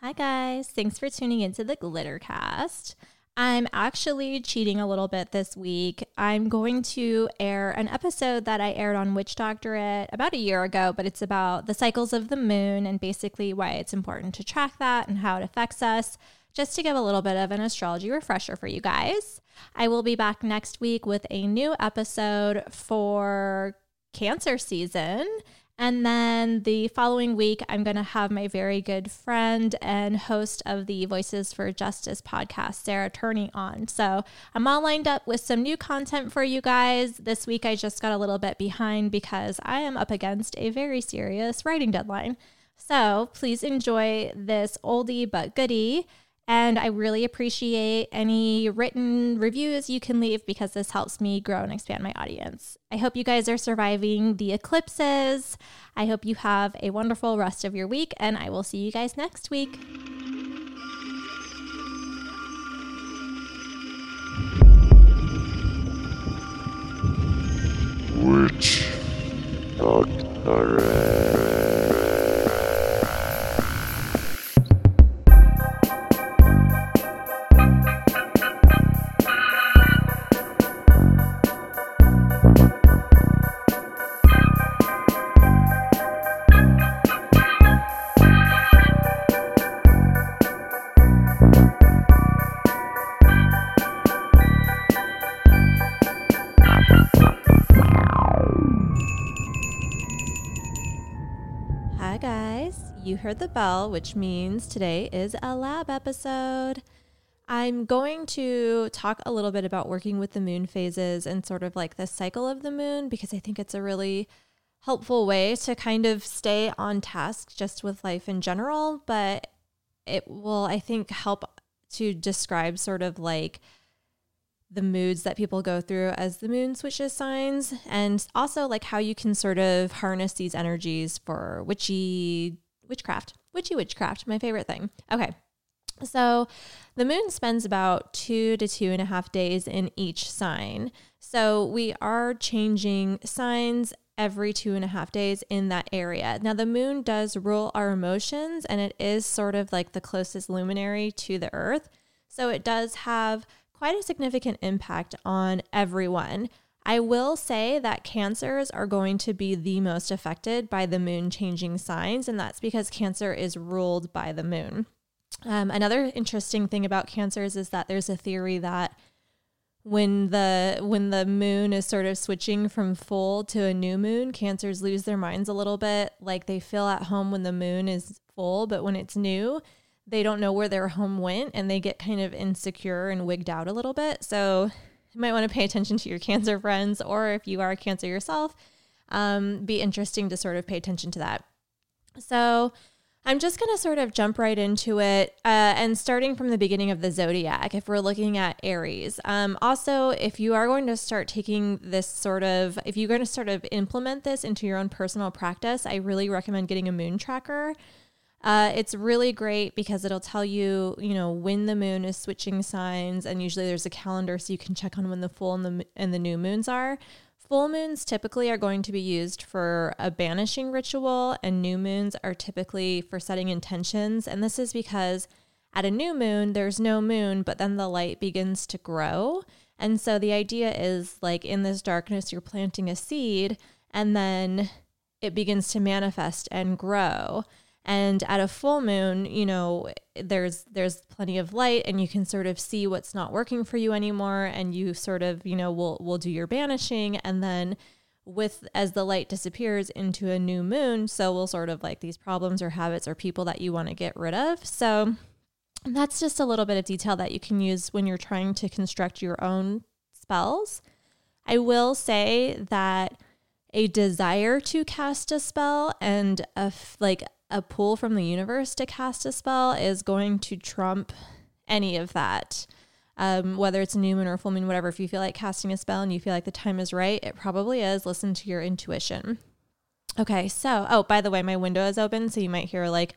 Hi, guys. Thanks for tuning into the Glittercast. I'm actually cheating a little bit this week. I'm going to air an episode that I aired on Witch Doctorate about a year ago, but it's about the cycles of the moon and basically why it's important to track that and how it affects us, just to give a little bit of an astrology refresher for you guys. I will be back next week with a new episode for Cancer season. And then the following week, I'm going to have my very good friend and host of the Voices for Justice podcast, Sarah Turney, on. So I'm all lined up with some new content for you guys. This week, I just got a little bit behind because I am up against a very serious writing deadline. So please enjoy this oldie but goodie. And I really appreciate any written reviews you can leave because this helps me grow and expand my audience. I hope you guys are surviving the eclipses. I hope you have a wonderful rest of your week, and I will see you guys next week. Witch Doctorate. You heard the bell, which means today is a lab episode. I'm going to talk a little bit about working with the moon phases and sort of like the cycle of the moon because I think it's a really helpful way to kind of stay on task just with life in general. But it will, I think, help to describe sort of like the moods that people go through as the moon switches signs and also like how you can sort of harness these energies for witchy witchcraft witchy witchcraft my favorite thing. Okay so the moon spends about two to two and a half days in each sign. So we are changing signs every two and a half days in that area. Now the moon does rule our emotions and it is sort of like the closest luminary to the earth. So it does have quite a significant impact on everyone. I will say that cancers are going to be the most affected by the moon changing signs, and that's because cancer is ruled by the moon. Um, another interesting thing about cancers is that there's a theory that when the when the moon is sort of switching from full to a new moon, cancers lose their minds a little bit. Like they feel at home when the moon is full, but when it's new, they don't know where their home went and they get kind of insecure and wigged out a little bit. So you might want to pay attention to your cancer friends, or if you are a cancer yourself, um, be interesting to sort of pay attention to that. So I'm just going to sort of jump right into it uh, and starting from the beginning of the zodiac, if we're looking at Aries. Um, also, if you are going to start taking this sort of, if you're going to sort of implement this into your own personal practice, I really recommend getting a moon tracker. Uh, it's really great because it'll tell you, you know, when the moon is switching signs, and usually there's a calendar so you can check on when the full and the and the new moons are. Full moons typically are going to be used for a banishing ritual, and new moons are typically for setting intentions. And this is because at a new moon, there's no moon, but then the light begins to grow. And so the idea is like in this darkness, you're planting a seed, and then it begins to manifest and grow. And at a full moon, you know, there's there's plenty of light and you can sort of see what's not working for you anymore and you sort of, you know, will will do your banishing and then with as the light disappears into a new moon, so we'll sort of like these problems or habits or people that you want to get rid of. So that's just a little bit of detail that you can use when you're trying to construct your own spells. I will say that a desire to cast a spell and a f- like a pull from the universe to cast a spell is going to trump any of that. Um, whether it's new moon or full moon, whatever. If you feel like casting a spell and you feel like the time is right, it probably is. Listen to your intuition. Okay, so oh, by the way, my window is open, so you might hear like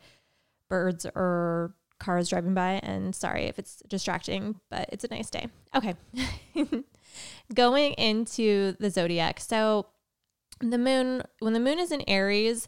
birds or cars driving by. And sorry if it's distracting, but it's a nice day. Okay, going into the zodiac. So the moon, when the moon is in Aries,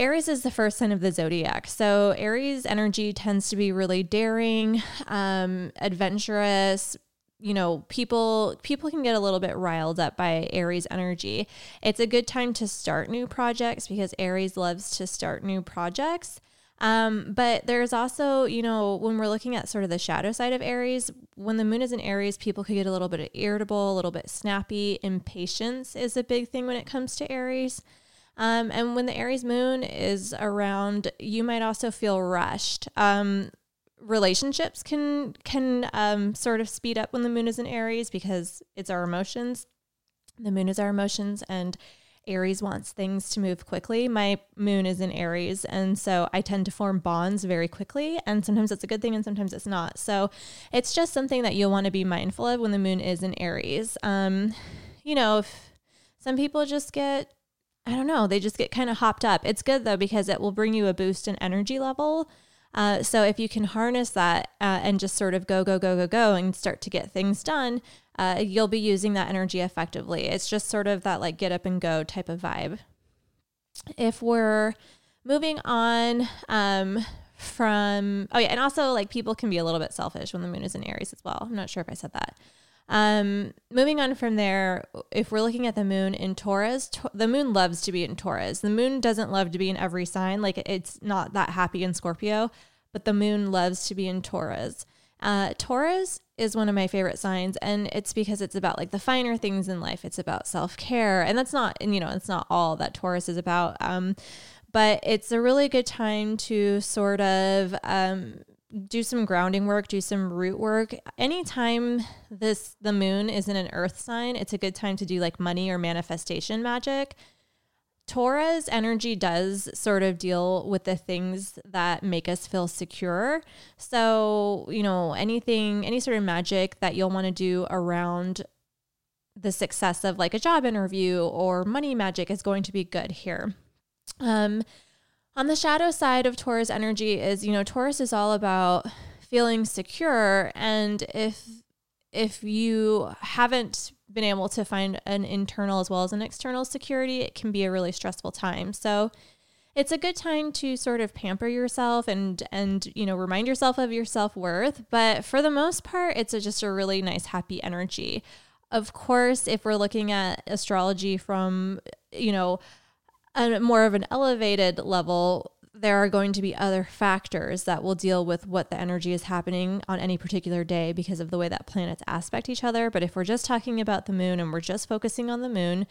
Aries is the first sign of the zodiac. So Aries energy tends to be really daring, um, adventurous, you know people people can get a little bit riled up by aries energy. It's a good time to start new projects because aries loves to start new projects. Um, but there's also you know when we're looking at sort of the shadow side of aries when the moon is in aries people could get a little bit irritable a little bit snappy. Impatience is a big thing when it comes to aries um, and when the Aries moon is around, you might also feel rushed. Um, relationships can can um, sort of speed up when the moon is in Aries because it's our emotions. The moon is our emotions, and Aries wants things to move quickly. My moon is in Aries, and so I tend to form bonds very quickly. And sometimes it's a good thing, and sometimes it's not. So it's just something that you'll want to be mindful of when the moon is in Aries. Um, you know, if some people just get I don't know, they just get kind of hopped up. It's good though because it will bring you a boost in energy level uh, so if you can harness that uh, and just sort of go, go, go, go, go and start to get things done, uh, you'll be using that energy effectively. It's just sort of that like get up and go type of vibe. If we're moving on um, from, oh yeah, and also like people can be a little bit selfish when the moon is in Aries as well. I'm not sure if I said that. Um, moving on from there, if we're looking at the moon in Taurus, to- the moon loves to be in Taurus. The moon doesn't love to be in every sign. Like it's not that happy in Scorpio, but the moon loves to be in Taurus. Uh, Taurus is one of my favorite signs, and it's because it's about like the finer things in life. It's about self care, and that's not, and you know, it's not all that Taurus is about. Um, but it's a really good time to sort of um, do some grounding work, do some root work. Anytime this the moon is in an earth sign, it's a good time to do like money or manifestation magic. Taurus energy does sort of deal with the things that make us feel secure. So, you know, anything, any sort of magic that you'll want to do around the success of like a job interview or money magic is going to be good here. Um, on the shadow side of Taurus energy is, you know, Taurus is all about feeling secure and if if you haven't been able to find an internal as well as an external security, it can be a really stressful time. So it's a good time to sort of pamper yourself and and you know remind yourself of your self-worth, but for the most part it's a, just a really nice happy energy. Of course, if we're looking at astrology from, you know, a more of an elevated level, there are going to be other factors that will deal with what the energy is happening on any particular day because of the way that planets aspect each other. But if we're just talking about the moon and we're just focusing on the moon,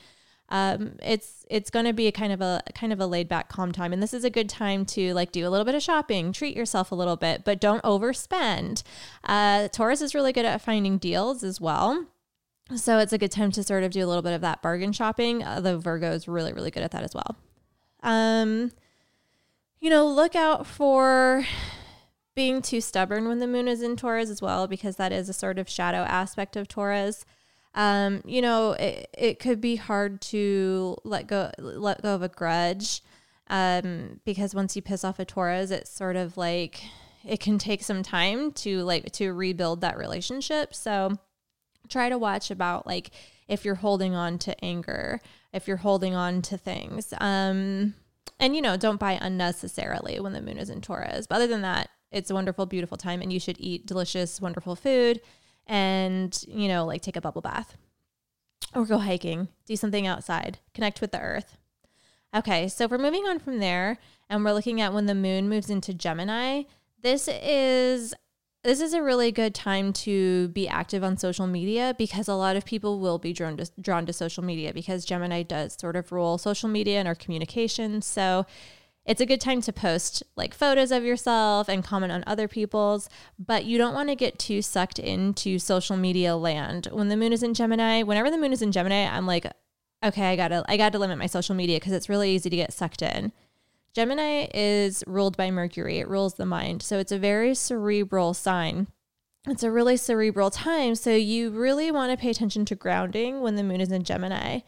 um, it's it's going to be a kind of a kind of a laid back, calm time, and this is a good time to like do a little bit of shopping, treat yourself a little bit, but don't overspend. Uh, Taurus is really good at finding deals as well. So it's a good time to sort of do a little bit of that bargain shopping. Uh, the Virgo is really, really good at that as well. Um, you know, look out for being too stubborn when the moon is in Taurus as well, because that is a sort of shadow aspect of Taurus. Um, you know, it, it could be hard to let go let go of a grudge. Um, because once you piss off a Taurus, it's sort of like it can take some time to like to rebuild that relationship. So try to watch about like if you're holding on to anger, if you're holding on to things. Um, and you know, don't buy unnecessarily when the moon is in Taurus. But other than that, it's a wonderful, beautiful time, and you should eat delicious, wonderful food, and you know, like take a bubble bath, or go hiking, do something outside, connect with the earth. Okay, so we're moving on from there, and we're looking at when the moon moves into Gemini. This is this is a really good time to be active on social media because a lot of people will be drawn to, drawn to social media because Gemini does sort of rule social media and our communication. So it's a good time to post like photos of yourself and comment on other people's, but you don't want to get too sucked into social media land. When the moon is in Gemini, whenever the moon is in Gemini, I'm like, okay, I gotta I gotta limit my social media because it's really easy to get sucked in. Gemini is ruled by Mercury, it rules the mind. So it's a very cerebral sign. It's a really cerebral time. So you really want to pay attention to grounding when the moon is in Gemini.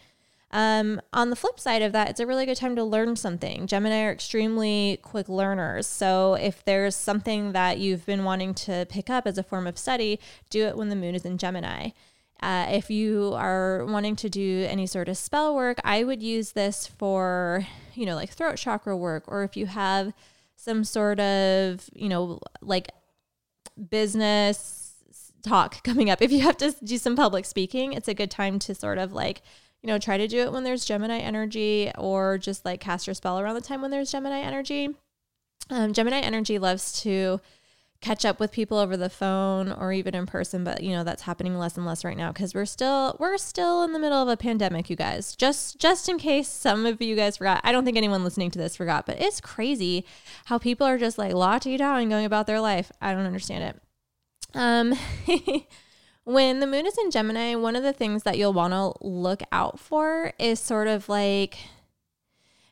Um, on the flip side of that, it's a really good time to learn something. Gemini are extremely quick learners. So if there's something that you've been wanting to pick up as a form of study, do it when the moon is in Gemini. Uh, if you are wanting to do any sort of spell work, I would use this for, you know, like throat chakra work, or if you have some sort of, you know, like business talk coming up. If you have to do some public speaking, it's a good time to sort of like, you know, try to do it when there's Gemini energy or just like cast your spell around the time when there's Gemini energy. Um, Gemini energy loves to catch up with people over the phone or even in person but you know that's happening less and less right now because we're still we're still in the middle of a pandemic you guys. Just just in case some of you guys forgot i don't think anyone listening to this forgot but it's crazy how people are just like locked down and going about their life. I don't understand it. Um when the moon is in gemini one of the things that you'll want to look out for is sort of like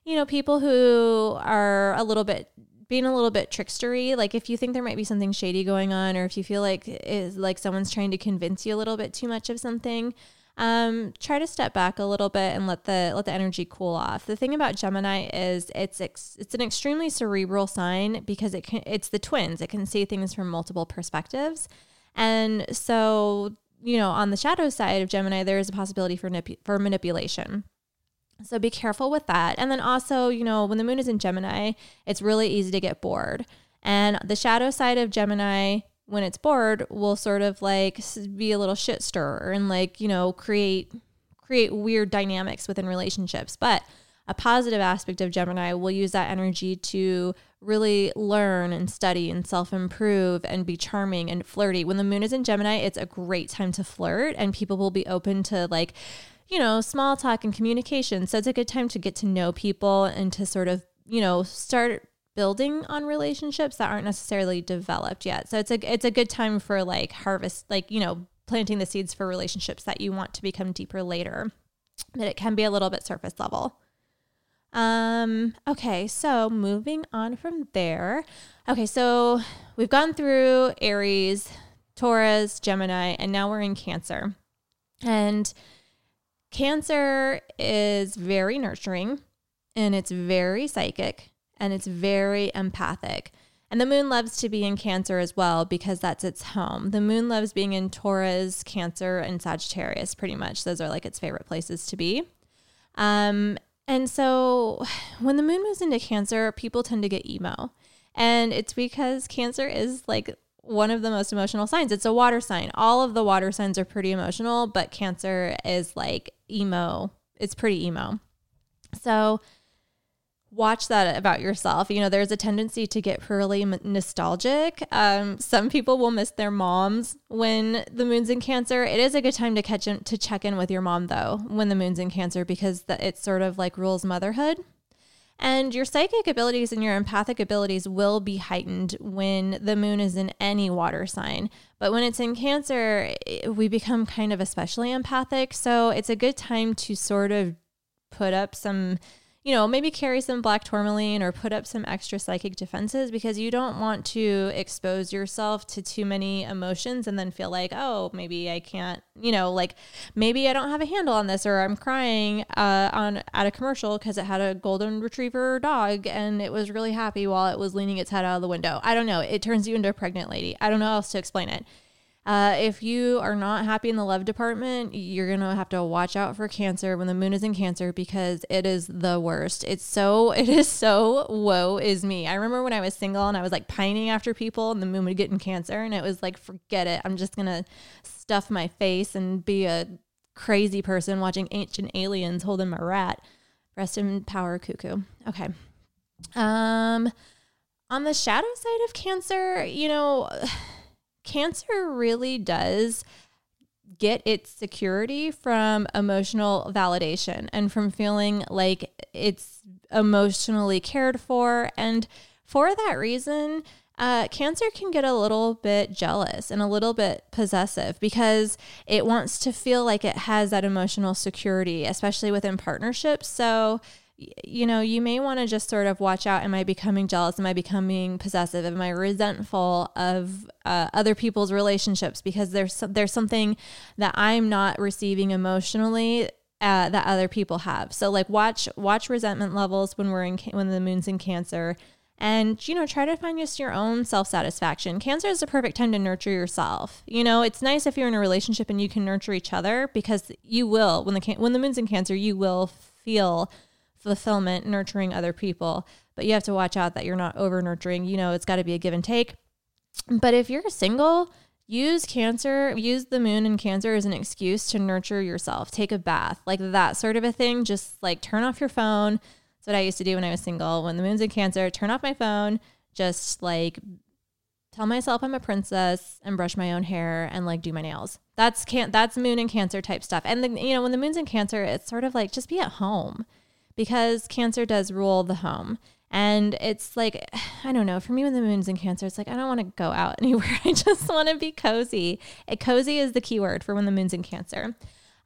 you know people who are a little bit being a little bit trickstery. Like if you think there might be something shady going on, or if you feel like is like someone's trying to convince you a little bit too much of something, um, try to step back a little bit and let the let the energy cool off. The thing about Gemini is it's ex, it's an extremely cerebral sign because it can it's the twins. It can see things from multiple perspectives, and so you know on the shadow side of Gemini, there is a possibility for for manipulation. So be careful with that. And then also, you know, when the moon is in Gemini, it's really easy to get bored. And the shadow side of Gemini, when it's bored, will sort of like be a little shit stirrer and like, you know, create create weird dynamics within relationships. But a positive aspect of Gemini will use that energy to really learn and study and self improve and be charming and flirty. When the moon is in Gemini, it's a great time to flirt and people will be open to like you know, small talk and communication. So it's a good time to get to know people and to sort of, you know, start building on relationships that aren't necessarily developed yet. So it's a it's a good time for like harvest, like, you know, planting the seeds for relationships that you want to become deeper later. But it can be a little bit surface level. Um, okay, so moving on from there. Okay, so we've gone through Aries, Taurus, Gemini, and now we're in Cancer. And Cancer is very nurturing and it's very psychic and it's very empathic. And the moon loves to be in Cancer as well because that's its home. The moon loves being in Taurus, Cancer, and Sagittarius, pretty much. Those are like its favorite places to be. Um, and so when the moon moves into Cancer, people tend to get emo. And it's because Cancer is like one of the most emotional signs. It's a water sign. All of the water signs are pretty emotional, but Cancer is like emo. It's pretty emo. So watch that about yourself. You know, there's a tendency to get really nostalgic. Um, some people will miss their moms when the moon's in Cancer. It is a good time to catch in, to check in with your mom though when the moon's in Cancer because the, it sort of like rules motherhood. And your psychic abilities and your empathic abilities will be heightened when the moon is in any water sign. But when it's in Cancer, we become kind of especially empathic. So it's a good time to sort of put up some you know, maybe carry some black tourmaline or put up some extra psychic defenses because you don't want to expose yourself to too many emotions and then feel like, oh, maybe I can't, you know, like maybe I don't have a handle on this or I'm crying uh, on at a commercial because it had a golden retriever dog and it was really happy while it was leaning its head out of the window. I don't know. It turns you into a pregnant lady. I don't know how else to explain it. Uh, if you are not happy in the love department, you're going to have to watch out for cancer when the moon is in cancer because it is the worst. It's so, it is so woe is me. I remember when I was single and I was like pining after people and the moon would get in cancer and it was like, forget it. I'm just going to stuff my face and be a crazy person watching ancient aliens holding my rat. Rest in power, cuckoo. Okay. Um, on the shadow side of cancer, you know, cancer really does get its security from emotional validation and from feeling like it's emotionally cared for. And for that reason, uh, cancer can get a little bit jealous and a little bit possessive because it wants to feel like it has that emotional security, especially within partnerships. So, you know, you may want to just sort of watch out. Am I becoming jealous? Am I becoming possessive? Am I resentful of uh, other people's relationships because there's there's something that I'm not receiving emotionally uh, that other people have. So like watch watch resentment levels when we're in when the moon's in Cancer, and you know try to find just your own self-satisfaction cancer is the perfect time to nurture yourself you know it's nice if you're in a relationship and you can nurture each other because you will when the when the moon's in cancer you will feel fulfillment nurturing other people. But you have to watch out that you're not over nurturing. You know it's got to be a give and take. But if you're single use cancer use the moon in cancer as an excuse to nurture yourself. Take a bath like that sort of a thing. Just like turn off your phone. That's what I used to do when I was single. When the moon's in Cancer, turn off my phone, just like tell myself I'm a princess and brush my own hair and like do my nails. That's can't that's moon and Cancer type stuff. And the, you know when the moon's in Cancer, it's sort of like just be at home because Cancer does rule the home. And it's like, I don't know, for me, when the moon's in Cancer, it's like, I don't want to go out anywhere. I just want to be cozy. A cozy is the key word for when the moon's in Cancer.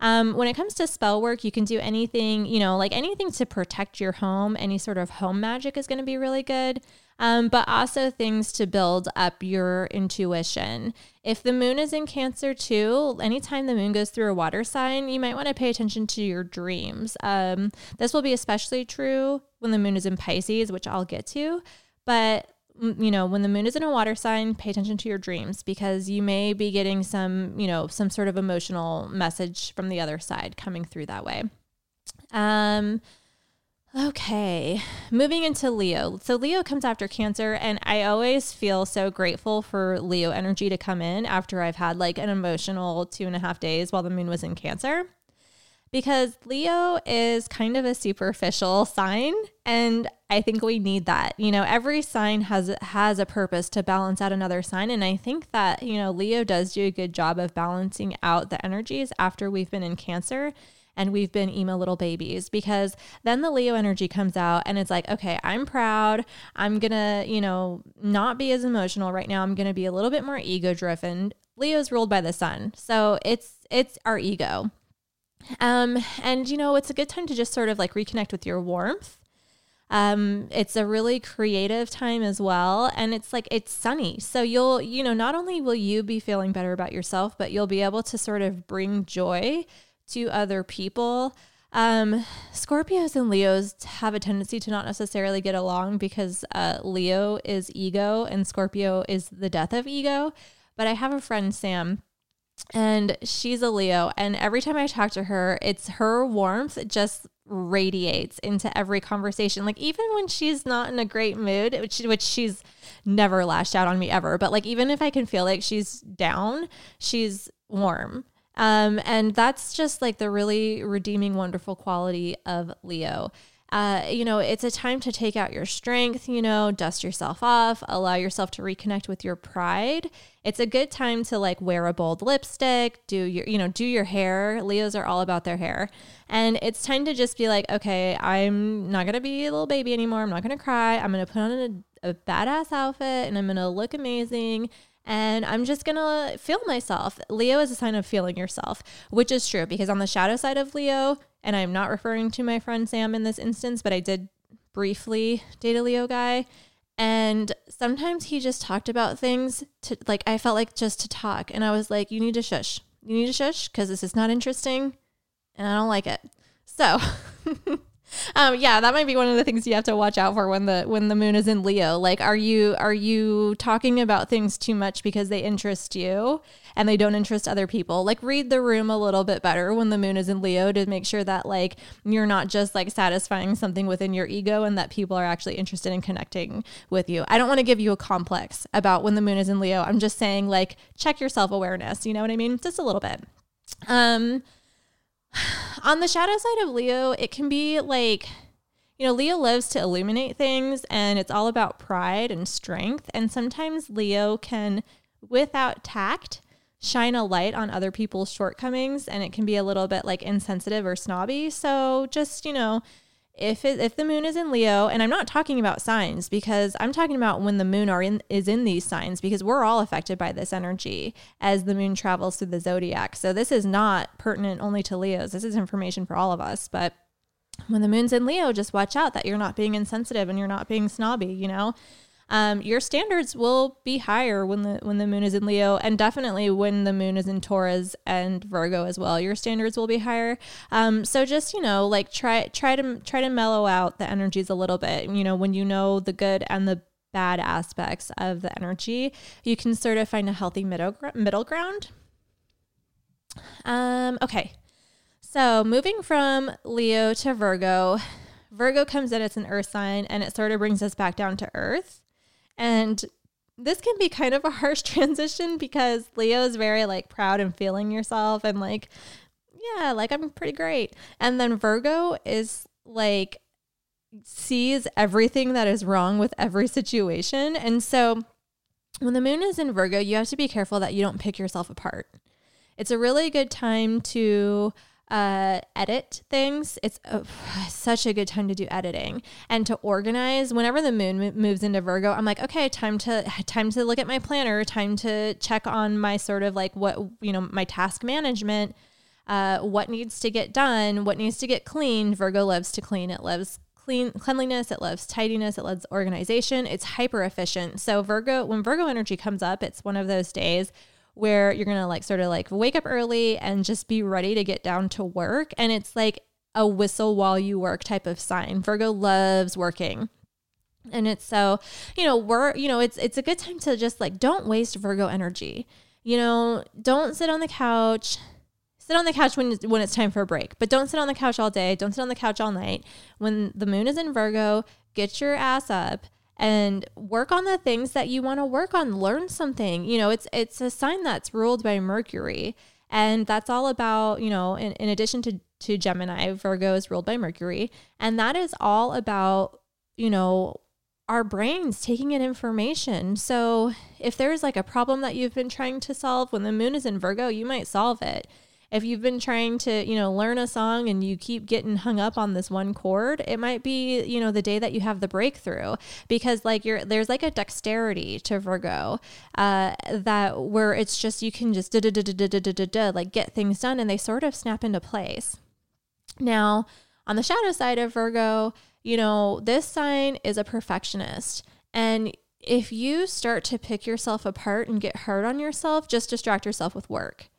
Um, when it comes to spell work, you can do anything, you know, like anything to protect your home. Any sort of home magic is going to be really good. Um, but also things to build up your intuition. If the moon is in Cancer too, anytime the moon goes through a water sign, you might want to pay attention to your dreams. Um, this will be especially true when the moon is in Pisces, which I'll get to. But you know, when the moon is in a water sign, pay attention to your dreams because you may be getting some, you know, some sort of emotional message from the other side coming through that way. Um, okay, moving into Leo. So Leo comes after Cancer, and I always feel so grateful for Leo energy to come in after I've had like an emotional two and a half days while the moon was in Cancer because Leo is kind of a superficial sign and I think we need that. You know, every sign has has a purpose to balance out another sign and I think that, you know, Leo does do a good job of balancing out the energies after we've been in Cancer and we've been emo little babies because then the Leo energy comes out and it's like, okay, I'm proud. I'm going to, you know, not be as emotional right now. I'm going to be a little bit more ego driven. Leo's ruled by the sun. So it's it's our ego. Um, and you know, it's a good time to just sort of like reconnect with your warmth. Um, it's a really creative time as well. And it's like, it's sunny. So you'll, you know, not only will you be feeling better about yourself, but you'll be able to sort of bring joy to other people. Um, Scorpios and Leos have a tendency to not necessarily get along because uh, Leo is ego and Scorpio is the death of ego. But I have a friend, Sam, and she's a Leo. And every time I talk to her, it's her warmth just radiates into every conversation. Like even when she's not in a great mood, which which she's never lashed out on me ever, but like even if I can feel like she's down, she's warm. Um, and that's just like the really redeeming, wonderful quality of Leo. Uh, you know, it's a time to take out your strength, you know, dust yourself off, allow yourself to reconnect with your pride. It's a good time to like wear a bold lipstick, do your, you know, do your hair. Leos are all about their hair. And it's time to just be like, okay, I'm not going to be a little baby anymore. I'm not going to cry. I'm going to put on a, a badass outfit and I'm going to look amazing and I'm just gonna feel myself. Leo is a sign of feeling yourself, which is true because on the shadow side of Leo, and I'm not referring to my friend Sam in this instance, but I did briefly date a Leo guy. And sometimes he just talked about things to like, I felt like just to talk. And I was like, you need to shush. You need to shush because this is not interesting and I don't like it. So um, yeah, that might be one of the things you have to watch out for when the when the moon is in Leo. Like, are you are you talking about things too much because they interest you and they don't interest other people? Like, read the room a little bit better when the moon is in Leo to make sure that like you're not just like satisfying something within your ego and that people are actually interested in connecting with you. I don't want to give you a complex about when the moon is in Leo. I'm just saying like check your self awareness. You know what I mean? Just a little bit. Um on the shadow side of Leo, it can be like, you know, Leo loves to illuminate things and it's all about pride and strength. And sometimes Leo can, without tact, shine a light on other people's shortcomings and it can be a little bit like insensitive or snobby. So just, you know, if it, if the moon is in Leo, and I'm not talking about signs because I'm talking about when the moon are in is in these signs because we're all affected by this energy as the moon travels through the zodiac. So this is not pertinent only to Leos. This is information for all of us. But when the moon's in Leo, just watch out that you're not being insensitive and you're not being snobby. You know. Um, your standards will be higher when the when the moon is in Leo, and definitely when the moon is in Taurus and Virgo as well. Your standards will be higher. Um, so just you know, like try try to try to mellow out the energies a little bit. You know, when you know the good and the bad aspects of the energy, you can sort of find a healthy middle middle ground. Um, okay, so moving from Leo to Virgo, Virgo comes in as an earth sign and it sort of brings us back down to earth. And this can be kind of a harsh transition because Leo is very like proud and feeling yourself and like, yeah, like I'm pretty great. And then Virgo is like sees everything that is wrong with every situation. And so when the moon is in Virgo, you have to be careful that you don't pick yourself apart. It's a really good time to uh, edit things. It's a, such a good time to do editing and to organize. Whenever the moon moves into Virgo, I'm like, okay, time to time to look at my planner. Time to check on my sort of like what you know my task management. Uh, what needs to get done? What needs to get cleaned? Virgo loves to clean. It loves clean cleanliness. It loves tidiness. It loves organization. It's hyper efficient. So Virgo, when Virgo energy comes up, it's one of those days where you're going to like sort of like wake up early and just be ready to get down to work. And it's like a whistle while you work type of sign. Virgo loves working. And it's so, you know, we're, you know, it's it's a good time to just like don't waste Virgo energy. You know, don't sit on the couch. Sit on the couch when when it's time for a break, but don't sit on the couch all day. Don't sit on the couch all night. When the moon is in Virgo, get your ass up and work on the things that you want to work on learn something. You know it's it's a sign that's ruled by mercury and that's all about you know in, in addition to to gemini virgo is ruled by mercury and that is all about you know our brains taking in information. So if there's like a problem that you've been trying to solve when the moon is in virgo you might solve it if you've been trying to, you know, learn a song and you keep getting hung up on this one chord, it might be, you know, the day that you have the breakthrough because like you're there's like a dexterity to Virgo uh, that where it's just you can just like get things done and they sort of snap into place. Now, on the shadow side of Virgo, you know, this sign is a perfectionist and if you start to pick yourself apart and get hard on yourself, just distract yourself with work.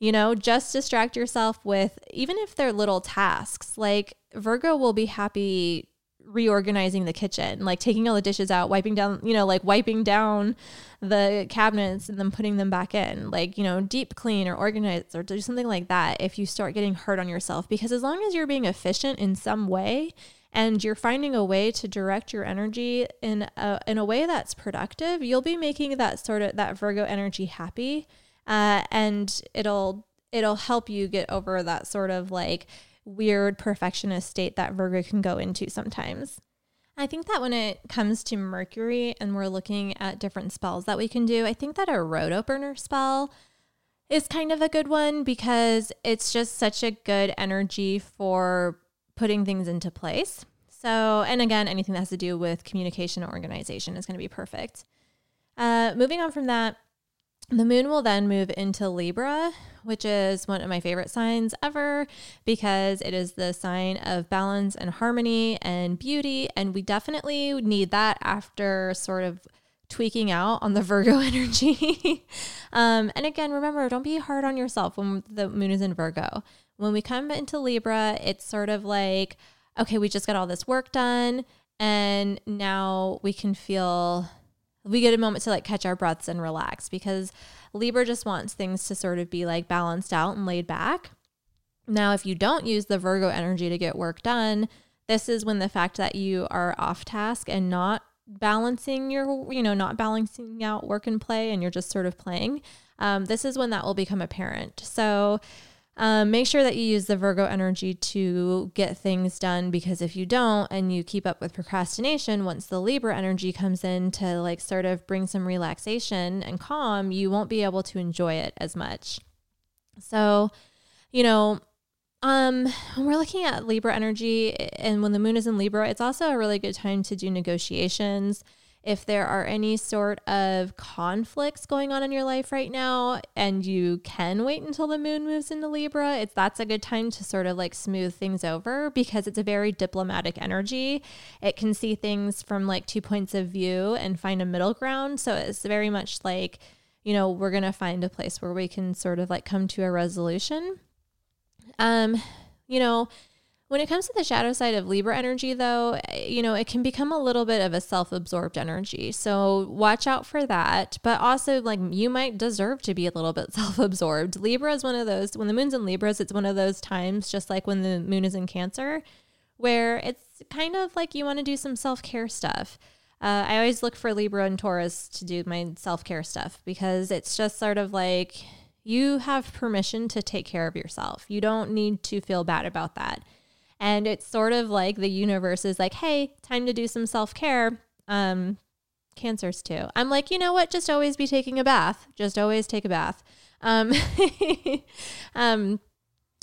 You know, just distract yourself with, even if they're little tasks, like Virgo will be happy reorganizing the kitchen, like taking all the dishes out, wiping down, you know, like wiping down the cabinets and then putting them back in, like, you know, deep clean or organize or do something like that if you start getting hard on yourself. Because as long as you're being efficient in some way and you're finding a way to direct your energy in a, in a way that's productive, you'll be making that sort of that Virgo energy happy uh, and it'll it'll help you get over that sort of like weird perfectionist state that Virgo can go into sometimes. I think that when it comes to Mercury and we're looking at different spells that we can do, I think that a road opener spell is kind of a good one because it's just such a good energy for putting things into place. So, and again, anything that has to do with communication or organization is going to be perfect. Uh, moving on from that, the moon will then move into Libra, which is one of my favorite signs ever because it is the sign of balance and harmony and beauty. And we definitely need that after sort of tweaking out on the Virgo energy. um, and again, remember, don't be hard on yourself when the moon is in Virgo. When we come into Libra, it's sort of like, okay, we just got all this work done. And now we can feel we get a moment to like catch our breaths and relax because Libra just wants things to sort of be like balanced out and laid back. Now, if you don't use the Virgo energy to get work done, this is when the fact that you are off task and not balancing your, you know, not balancing out work and play and you're just sort of playing, um, this is when that will become apparent. So, um, make sure that you use the Virgo energy to get things done because if you don't and you keep up with procrastination, once the Libra energy comes in to like sort of bring some relaxation and calm, you won't be able to enjoy it as much. So, you know, um, when we're looking at Libra energy and when the moon is in Libra, it's also a really good time to do negotiations if there are any sort of conflicts going on in your life right now and you can wait until the moon moves into Libra, it's that's a good time to sort of like smooth things over because it's a very diplomatic energy. It can see things from like two points of view and find a middle ground. So it's very much like, you know, we're going to find a place where we can sort of like come to a resolution. Um, you know, when it comes to the shadow side of Libra energy, though, you know, it can become a little bit of a self absorbed energy. So watch out for that. But also, like, you might deserve to be a little bit self absorbed. Libra is one of those, when the moon's in Libras, it's one of those times, just like when the moon is in Cancer, where it's kind of like you want to do some self care stuff. Uh, I always look for Libra and Taurus to do my self care stuff because it's just sort of like you have permission to take care of yourself. You don't need to feel bad about that. And it's sort of like the universe is like, hey, time to do some self care. Um, cancers too. I'm like, you know what? Just always be taking a bath. Just always take a bath. Um, um,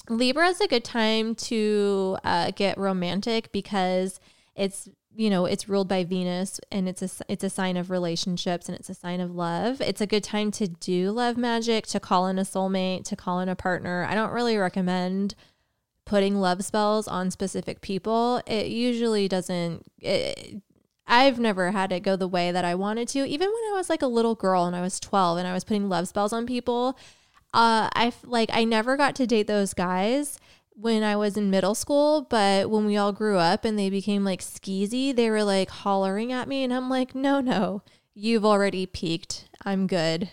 Libra is a good time to uh, get romantic because it's you know it's ruled by Venus and it's a it's a sign of relationships and it's a sign of love. It's a good time to do love magic, to call in a soulmate, to call in a partner. I don't really recommend putting love spells on specific people, it usually doesn't. It, I've never had it go the way that I wanted to. Even when I was like a little girl and I was 12 and I was putting love spells on people, uh, I like I never got to date those guys when I was in middle school, but when we all grew up and they became like skeezy, they were like hollering at me and I'm like, "No, no. You've already peaked. I'm good.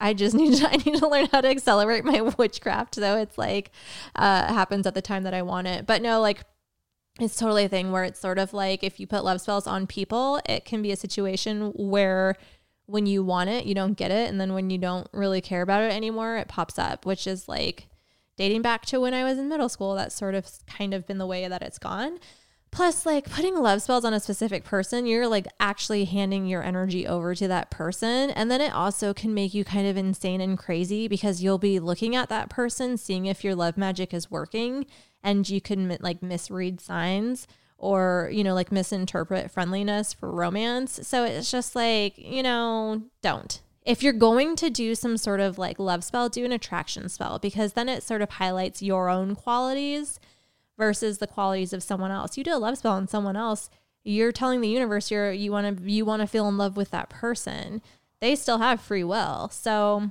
I just need to I need to learn how to accelerate my witchcraft. So it's like uh happens at the time that I want it. But no, like it's totally a thing where it's sort of like if you put love spells on people, it can be a situation where when you want it, you don't get it. And then when you don't really care about it anymore, it pops up, which is like dating back to when I was in middle school. That's sort of kind of been the way that it's gone. Plus, like putting love spells on a specific person, you're like actually handing your energy over to that person. And then it also can make you kind of insane and crazy because you'll be looking at that person, seeing if your love magic is working, and you can like misread signs or, you know, like misinterpret friendliness for romance. So it's just like, you know, don't. If you're going to do some sort of like love spell, do an attraction spell because then it sort of highlights your own qualities versus the qualities of someone else. You do a love spell on someone else, you're telling the universe you're you want to you want to feel in love with that person. They still have free will. So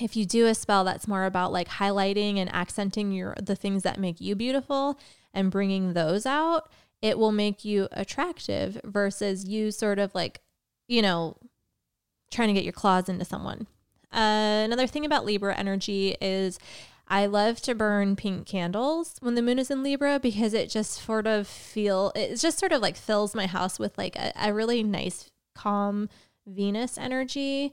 if you do a spell that's more about like highlighting and accenting your the things that make you beautiful and bringing those out, it will make you attractive versus you sort of like, you know, trying to get your claws into someone. Uh, another thing about Libra energy is I love to burn pink candles when the moon is in Libra because it just sort of feel it just sort of like fills my house with like a, a really nice calm Venus energy.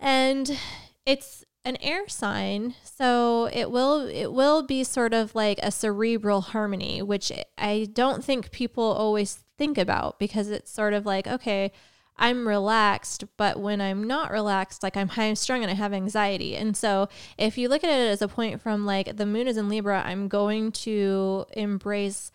And it's an air sign, so it will it will be sort of like a cerebral harmony, which I don't think people always think about because it's sort of like okay, I'm relaxed, but when I'm not relaxed, like I'm high strung and I have anxiety. And so if you look at it as a point from like the moon is in Libra, I'm going to embrace,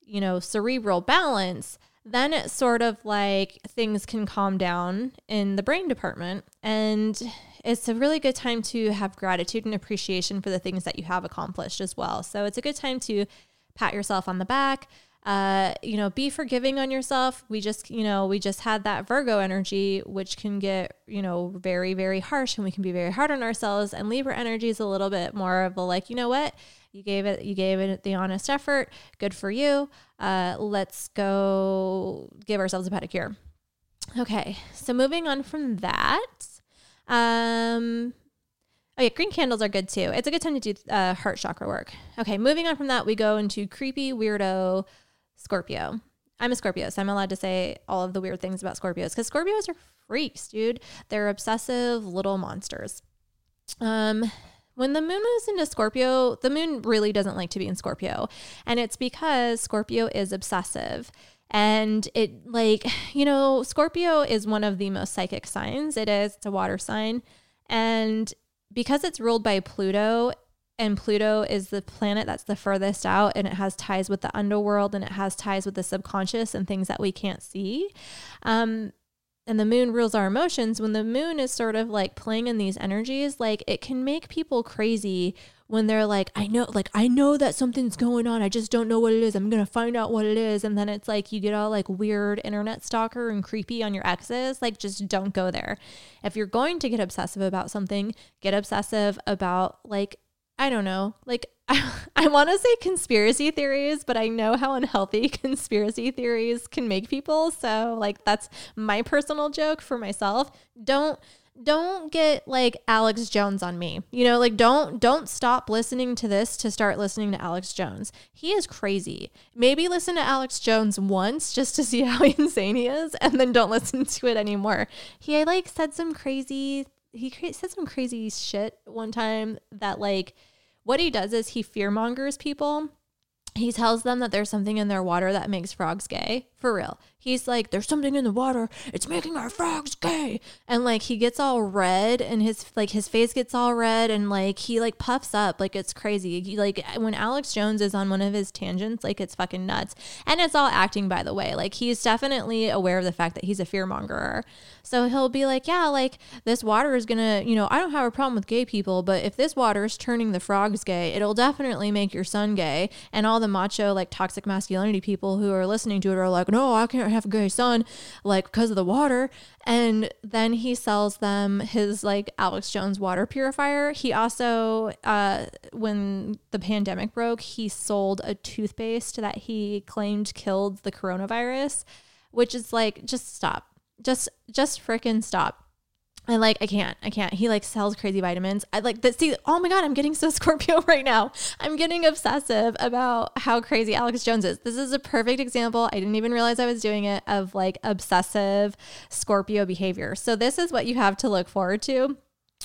you know, cerebral balance. Then it's sort of like things can calm down in the brain department. And it's a really good time to have gratitude and appreciation for the things that you have accomplished as well. So it's a good time to pat yourself on the back uh, you know, be forgiving on yourself. We just, you know, we just had that Virgo energy, which can get, you know, very, very harsh and we can be very hard on ourselves. And Libra energy is a little bit more of a like, you know what? You gave it, you gave it the honest effort. Good for you. Uh, let's go give ourselves a pedicure. Okay. So moving on from that, um, Oh yeah, green candles are good too. It's a good time to do uh, heart chakra work. Okay, moving on from that, we go into creepy weirdo Scorpio. I'm a Scorpio, so I'm allowed to say all of the weird things about Scorpios because Scorpios are freaks, dude. They're obsessive little monsters. Um, when the moon moves into Scorpio, the moon really doesn't like to be in Scorpio. And it's because Scorpio is obsessive. And it, like, you know, Scorpio is one of the most psychic signs. It is, it's a water sign. And because it's ruled by Pluto, and Pluto is the planet that's the furthest out and it has ties with the underworld and it has ties with the subconscious and things that we can't see. Um, and the moon rules our emotions. When the moon is sort of like playing in these energies, like it can make people crazy when they're like, I know, like, I know that something's going on. I just don't know what it is. I'm going to find out what it is. And then it's like you get all like weird internet stalker and creepy on your exes. Like, just don't go there. If you're going to get obsessive about something, get obsessive about like I don't know. Like, I, I want to say conspiracy theories, but I know how unhealthy conspiracy theories can make people. So, like, that's my personal joke for myself. Don't don't get like Alex Jones on me. You know, like don't don't stop listening to this to start listening to Alex Jones. He is crazy. Maybe listen to Alex Jones once just to see how insane he is and then don't listen to it anymore. He like said some crazy he said some crazy shit one time that like what he does is he fearmongers people. He tells them that there's something in their water that makes frogs gay. For real. He's like, there's something in the water. It's making our frogs gay. And like he gets all red and his like his face gets all red and like he like puffs up like it's crazy. He, like when Alex Jones is on one of his tangents, like it's fucking nuts. And it's all acting by the way. Like he's definitely aware of the fact that he's a fearmonger. So he'll be like, yeah, like this water is gonna, you know, I don't have a problem with gay people, but if this water is turning the frogs gay, it'll definitely make your son gay. And all the macho like toxic masculinity people who are listening to it are like, like, no, I can't have a gay son, like, because of the water. And then he sells them his, like, Alex Jones water purifier. He also, uh, when the pandemic broke, he sold a toothpaste that he claimed killed the coronavirus, which is like, just stop. Just, just freaking stop. I like I can't I can't. He like sells crazy vitamins. I like that. See, oh my god, I'm getting so Scorpio right now. I'm getting obsessive about how crazy Alex Jones is. This is a perfect example. I didn't even realize I was doing it of like obsessive Scorpio behavior. So this is what you have to look forward to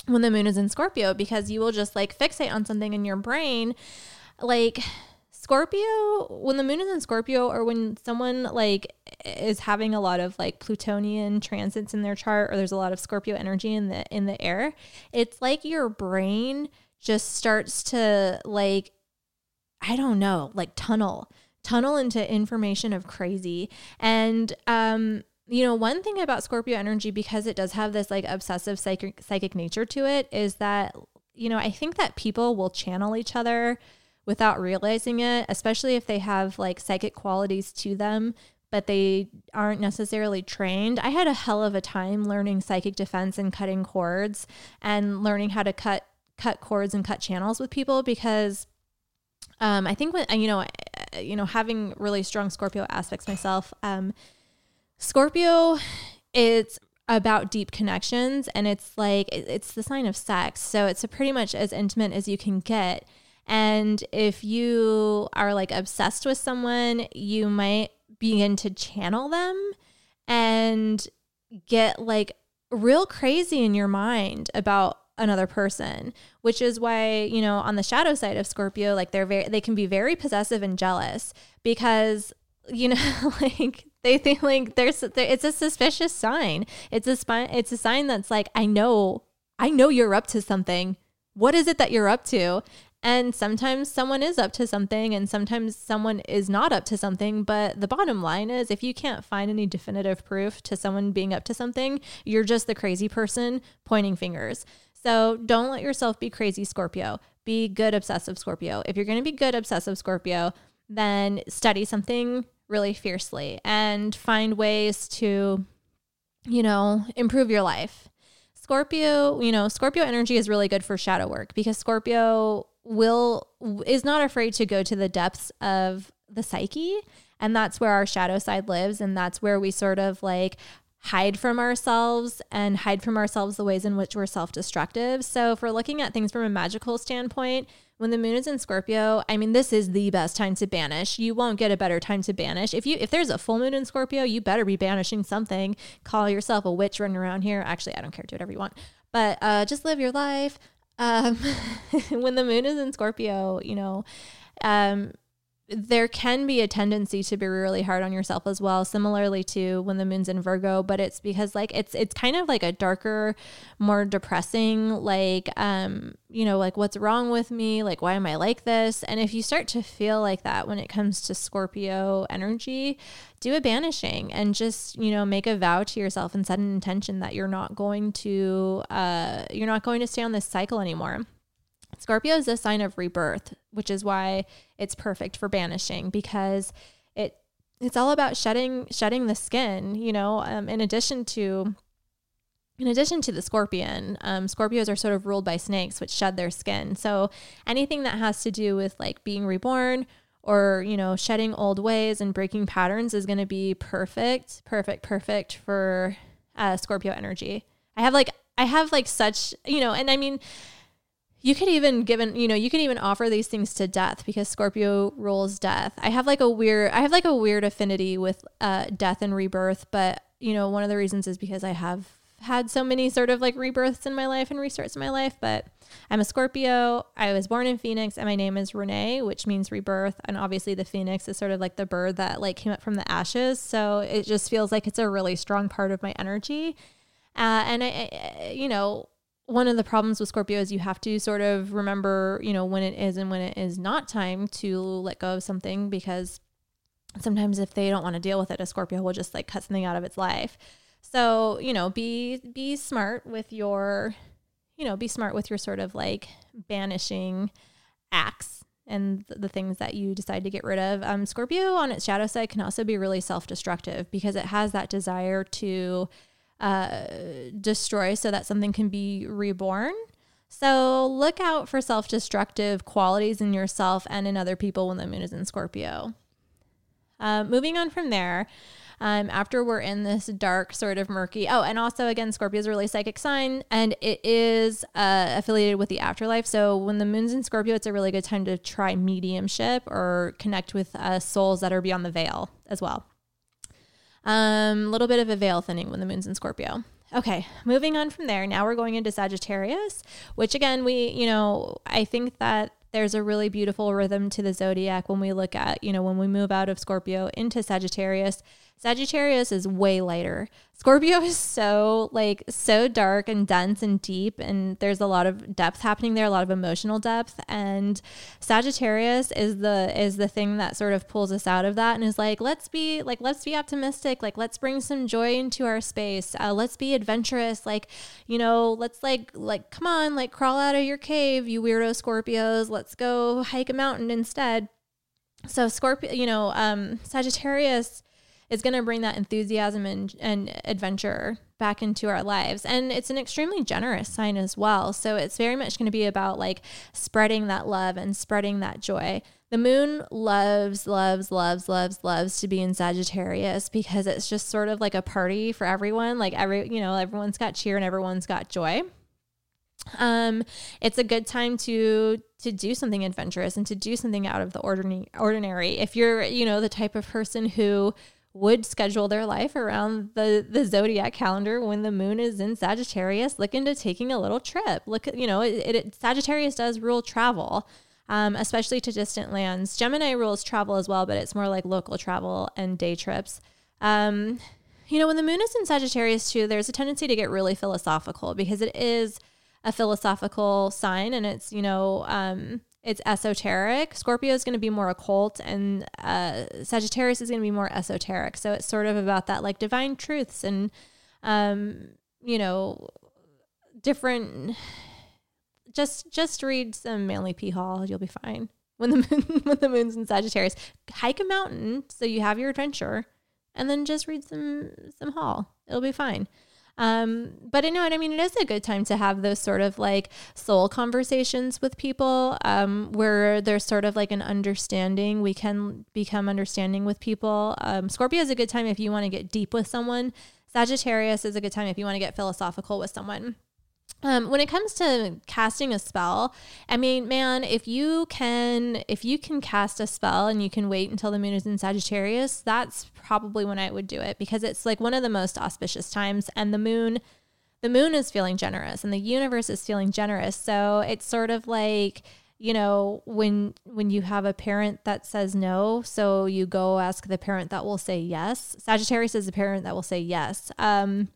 when the moon is in Scorpio because you will just like fixate on something in your brain, like Scorpio, when the moon is in Scorpio, or when someone like is having a lot of like Plutonian transits in their chart, or there's a lot of Scorpio energy in the in the air, it's like your brain just starts to like, I don't know, like tunnel, tunnel into information of crazy. And um, you know, one thing about Scorpio energy, because it does have this like obsessive psychic psychic nature to it, is that you know I think that people will channel each other without realizing it, especially if they have like psychic qualities to them, but they aren't necessarily trained. I had a hell of a time learning psychic defense and cutting cords and learning how to cut cut cords and cut channels with people because um, I think when you know you know having really strong Scorpio aspects myself, um, Scorpio it's about deep connections and it's like it's the sign of sex so it's pretty much as intimate as you can get and if you are like obsessed with someone, you might begin to channel them and get like real crazy in your mind about another person which is why you know on the shadow side of scorpio like they're very they can be very possessive and jealous because you know like they think like there's there, it's a suspicious sign. It's a spine it's a sign that's like i know i know you're up to something. What is it that you're up to and sometimes someone is up to something and sometimes someone is not up to something. But the bottom line is if you can't find any definitive proof to someone being up to something, you're just the crazy person pointing fingers. So don't let yourself be crazy Scorpio. Be good obsessive Scorpio. If you're going to be good obsessive Scorpio, then study something really fiercely and find ways to, you know, improve your life. Scorpio, you know, Scorpio energy is really good for shadow work because Scorpio will is not afraid to go to the depths of the psyche and that's where our shadow side lives and that's where we sort of like hide from ourselves and hide from ourselves the ways in which we're self-destructive. So if we're looking at things from a magical standpoint, when the moon is in Scorpio, I mean this is the best time to banish. You won't get a better time to banish. If you if there's a full moon in Scorpio, you better be banishing something. Call yourself a witch running around here. Actually, I don't care. Do whatever you want. But uh, just live your life. Um, when the moon is in Scorpio, you know, um, there can be a tendency to be really hard on yourself as well similarly to when the moon's in virgo but it's because like it's it's kind of like a darker more depressing like um you know like what's wrong with me? Like why am i like this? And if you start to feel like that when it comes to scorpio energy do a banishing and just you know make a vow to yourself and set an intention that you're not going to uh you're not going to stay on this cycle anymore Scorpio is a sign of rebirth, which is why it's perfect for banishing because it it's all about shedding shedding the skin. You know, um, in addition to in addition to the scorpion, um, Scorpios are sort of ruled by snakes, which shed their skin. So anything that has to do with like being reborn or you know shedding old ways and breaking patterns is going to be perfect, perfect, perfect for uh, Scorpio energy. I have like I have like such you know, and I mean you could even given you know you can even offer these things to death because scorpio rules death. I have like a weird i have like a weird affinity with uh, death and rebirth but you know one of the reasons is because i have had so many sort of like rebirths in my life and restarts in my life but i'm a scorpio. I was born in phoenix and my name is renee which means rebirth. And obviously the phoenix is sort of like the bird that like came up from the ashes. So it just feels like it's a really strong part of my energy. Uh, and I, I you know one of the problems with Scorpio is you have to sort of remember, you know, when it is and when it is not time to let go of something because sometimes if they don't want to deal with it, a Scorpio will just like cut something out of its life. So, you know, be be smart with your you know, be smart with your sort of like banishing acts and the things that you decide to get rid of. Um, Scorpio on its shadow side can also be really self destructive because it has that desire to uh, destroy so that something can be reborn. So look out for self destructive qualities in yourself and in other people when the moon is in Scorpio. Uh, moving on from there, um, after we're in this dark, sort of murky. Oh, and also, again, Scorpio is a really psychic sign and it is uh, affiliated with the afterlife. So when the moon's in Scorpio, it's a really good time to try mediumship or connect with uh, souls that are beyond the veil as well. A um, little bit of a veil thinning when the moon's in Scorpio. Okay, moving on from there. Now we're going into Sagittarius, which again, we, you know, I think that there's a really beautiful rhythm to the zodiac when we look at, you know, when we move out of Scorpio into Sagittarius. Sagittarius is way lighter. Scorpio is so like so dark and dense and deep and there's a lot of depth happening there, a lot of emotional depth and Sagittarius is the is the thing that sort of pulls us out of that and is like let's be like let's be optimistic, like let's bring some joy into our space. Uh, let's be adventurous, like you know, let's like like come on, like crawl out of your cave, you weirdo Scorpios. Let's go hike a mountain instead. So Scorpio, you know, um Sagittarius is going to bring that enthusiasm and, and adventure back into our lives. And it's an extremely generous sign as well. So it's very much going to be about like spreading that love and spreading that joy. The moon loves, loves, loves, loves, loves to be in Sagittarius because it's just sort of like a party for everyone. Like every, you know, everyone's got cheer and everyone's got joy um it's a good time to to do something adventurous and to do something out of the ordinary ordinary if you're you know the type of person who would schedule their life around the the zodiac calendar when the moon is in Sagittarius, look into taking a little trip. Look you know it, it Sagittarius does rule travel, um, especially to distant lands. Gemini rules travel as well, but it's more like local travel and day trips. Um, you know when the moon is in Sagittarius too, there's a tendency to get really philosophical because it is a philosophical sign and it's you know um, it's esoteric. Scorpio is going to be more occult, and uh, Sagittarius is going to be more esoteric. So it's sort of about that like divine truths and, um, you know, different. Just just read some Manly P Hall. You'll be fine. When the moon when the moon's in Sagittarius, hike a mountain so you have your adventure, and then just read some some Hall. It'll be fine. Um, but I know what I mean? It is a good time to have those sort of like soul conversations with people um, where there's sort of like an understanding. We can become understanding with people. Um, Scorpio is a good time if you want to get deep with someone. Sagittarius is a good time if you want to get philosophical with someone. Um, when it comes to casting a spell, I mean, man, if you can, if you can cast a spell and you can wait until the moon is in Sagittarius, that's probably when I would do it because it's like one of the most auspicious times, and the moon, the moon is feeling generous, and the universe is feeling generous. So it's sort of like you know when when you have a parent that says no so you go ask the parent that will say yes sagittarius is the parent that will say yes um,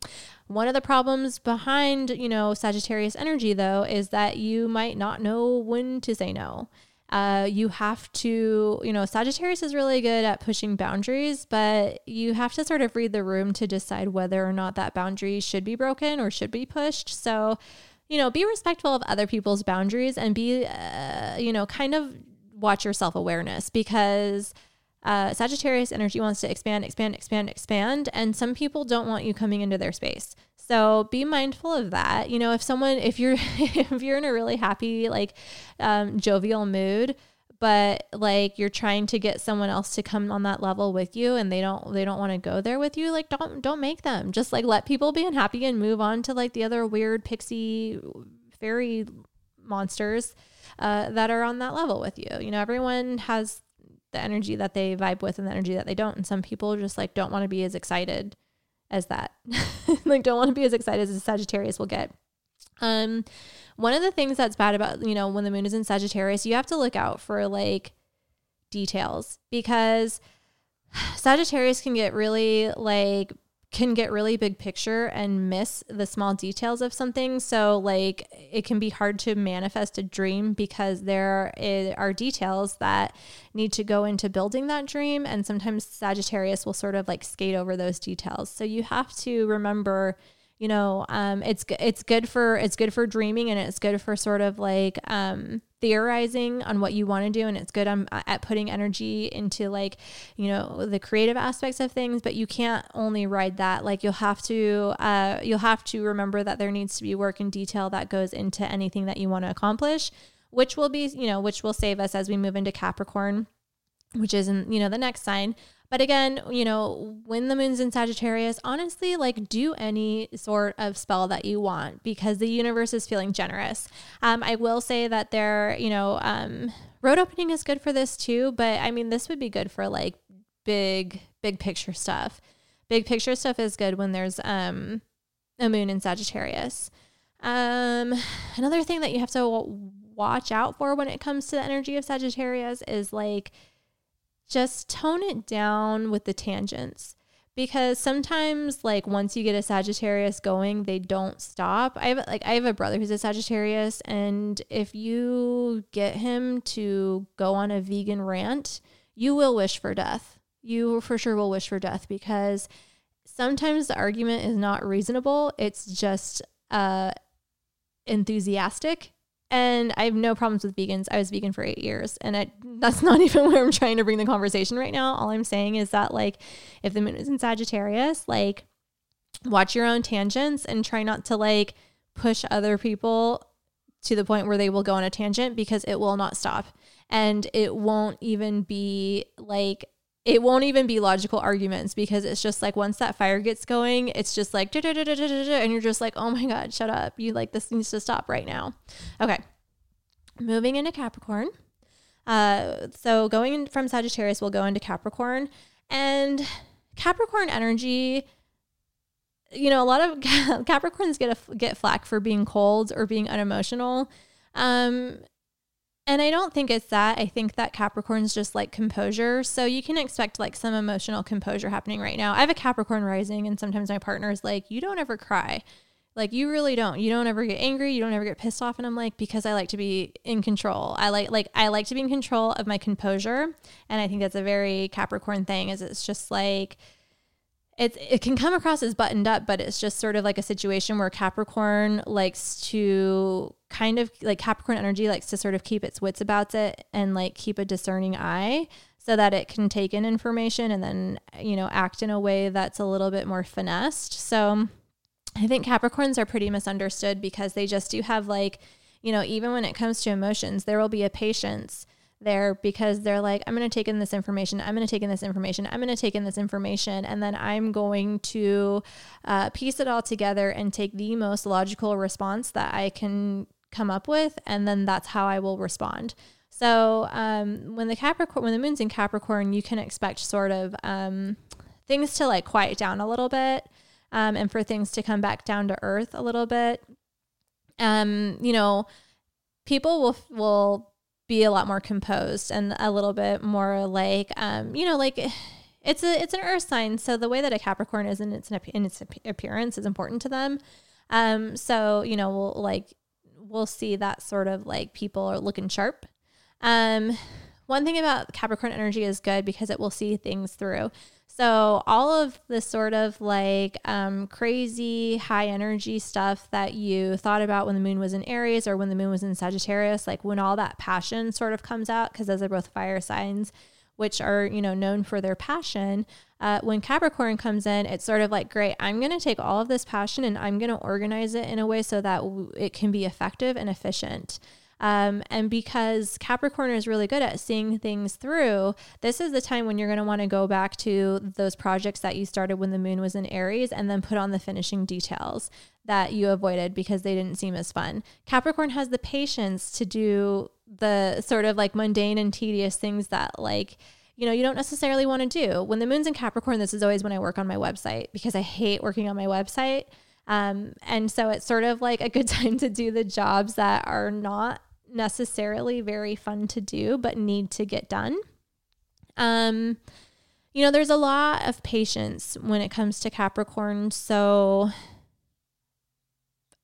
one of the problems behind you know sagittarius energy though is that you might not know when to say no uh, you have to, you know, Sagittarius is really good at pushing boundaries, but you have to sort of read the room to decide whether or not that boundary should be broken or should be pushed. So, you know, be respectful of other people's boundaries and be, uh, you know, kind of watch your self awareness because uh, Sagittarius energy wants to expand, expand, expand, expand. And some people don't want you coming into their space. So be mindful of that. You know, if someone, if you're, if you're in a really happy, like, um, jovial mood, but like you're trying to get someone else to come on that level with you and they don't they don't want to go there with you like don't don't make them just like let people be unhappy and move on to like the other weird pixie fairy monsters uh, that are on that level with you you know everyone has the energy that they vibe with and the energy that they don't. And some people just like don't want to be as excited as that. Like don't want to be as excited as a sagittarius will get. Um one of the things that's bad about, you know, when the moon is in Sagittarius, you have to look out for like details because Sagittarius can get really like can get really big picture and miss the small details of something. So like it can be hard to manifest a dream because there are details that need to go into building that dream and sometimes Sagittarius will sort of like skate over those details. So you have to remember you know um, it's it's good for it's good for dreaming and it's good for sort of like um, theorizing on what you want to do and it's good on, at putting energy into like you know the creative aspects of things but you can't only ride that. Like you'll have to uh, you'll have to remember that there needs to be work and detail that goes into anything that you want to accomplish which will be you know which will save us as we move into capricorn which is in you know the next sign but again, you know, when the moon's in Sagittarius, honestly, like do any sort of spell that you want because the universe is feeling generous. Um, I will say that there, you know, um, road opening is good for this too, but I mean, this would be good for like big, big picture stuff. Big picture stuff is good when there's um, a moon in Sagittarius. Um, another thing that you have to watch out for when it comes to the energy of Sagittarius is like just tone it down with the tangents because sometimes like once you get a Sagittarius going, they don't stop. I have like I have a brother who's a Sagittarius and if you get him to go on a vegan rant, you will wish for death. You for sure will wish for death because sometimes the argument is not reasonable. It's just uh enthusiastic and I have no problems with vegans. I was vegan for eight years, and I, that's not even where I'm trying to bring the conversation right now. All I'm saying is that, like, if the moon is in Sagittarius, like, watch your own tangents and try not to like push other people to the point where they will go on a tangent because it will not stop, and it won't even be like it won't even be logical arguments because it's just like once that fire gets going, it's just like, and you're just like, oh my God, shut up. You like, this needs to stop right now. Okay. Moving into Capricorn. Uh, so going from Sagittarius, we'll go into Capricorn. And Capricorn energy, you know, a lot of Capricorns get a, get flack for being cold or being unemotional. Um, and I don't think it's that. I think that Capricorn's just like composure. So you can expect like some emotional composure happening right now. I have a Capricorn rising, and sometimes my partner is like, You don't ever cry. Like you really don't. You don't ever get angry. You don't ever get pissed off. And I'm like, because I like to be in control. I like like I like to be in control of my composure. And I think that's a very Capricorn thing, is it's just like it, it can come across as buttoned up, but it's just sort of like a situation where Capricorn likes to kind of like Capricorn energy likes to sort of keep its wits about it and like keep a discerning eye so that it can take in information and then, you know, act in a way that's a little bit more finessed. So I think Capricorns are pretty misunderstood because they just do have like, you know, even when it comes to emotions, there will be a patience there because they're like, I'm going to take in this information. I'm going to take in this information. I'm going to take in this information. And then I'm going to uh, piece it all together and take the most logical response that I can come up with. And then that's how I will respond. So um, when the Capricorn, when the moon's in Capricorn, you can expect sort of um, things to like quiet down a little bit um, and for things to come back down to earth a little bit. Um, you know, people will will be a lot more composed and a little bit more like, um, you know, like it's a it's an earth sign. So the way that a Capricorn is in its in its appearance is important to them. Um, so you know, we'll like we'll see that sort of like people are looking sharp. Um, one thing about Capricorn energy is good because it will see things through. So all of the sort of like um, crazy high energy stuff that you thought about when the moon was in Aries or when the moon was in Sagittarius, like when all that passion sort of comes out, because those are both fire signs, which are you know known for their passion. Uh, when Capricorn comes in, it's sort of like, great, I'm going to take all of this passion and I'm going to organize it in a way so that w- it can be effective and efficient. Um, and because Capricorn is really good at seeing things through, this is the time when you're going to want to go back to those projects that you started when the moon was in Aries and then put on the finishing details that you avoided because they didn't seem as fun. Capricorn has the patience to do the sort of like mundane and tedious things that like you know, you don't necessarily want to do. When the moon's in Capricorn, this is always when I work on my website because I hate working on my website. Um, and so it's sort of like a good time to do the jobs that are not necessarily very fun to do, but need to get done. Um, you know, there's a lot of patience when it comes to Capricorn. So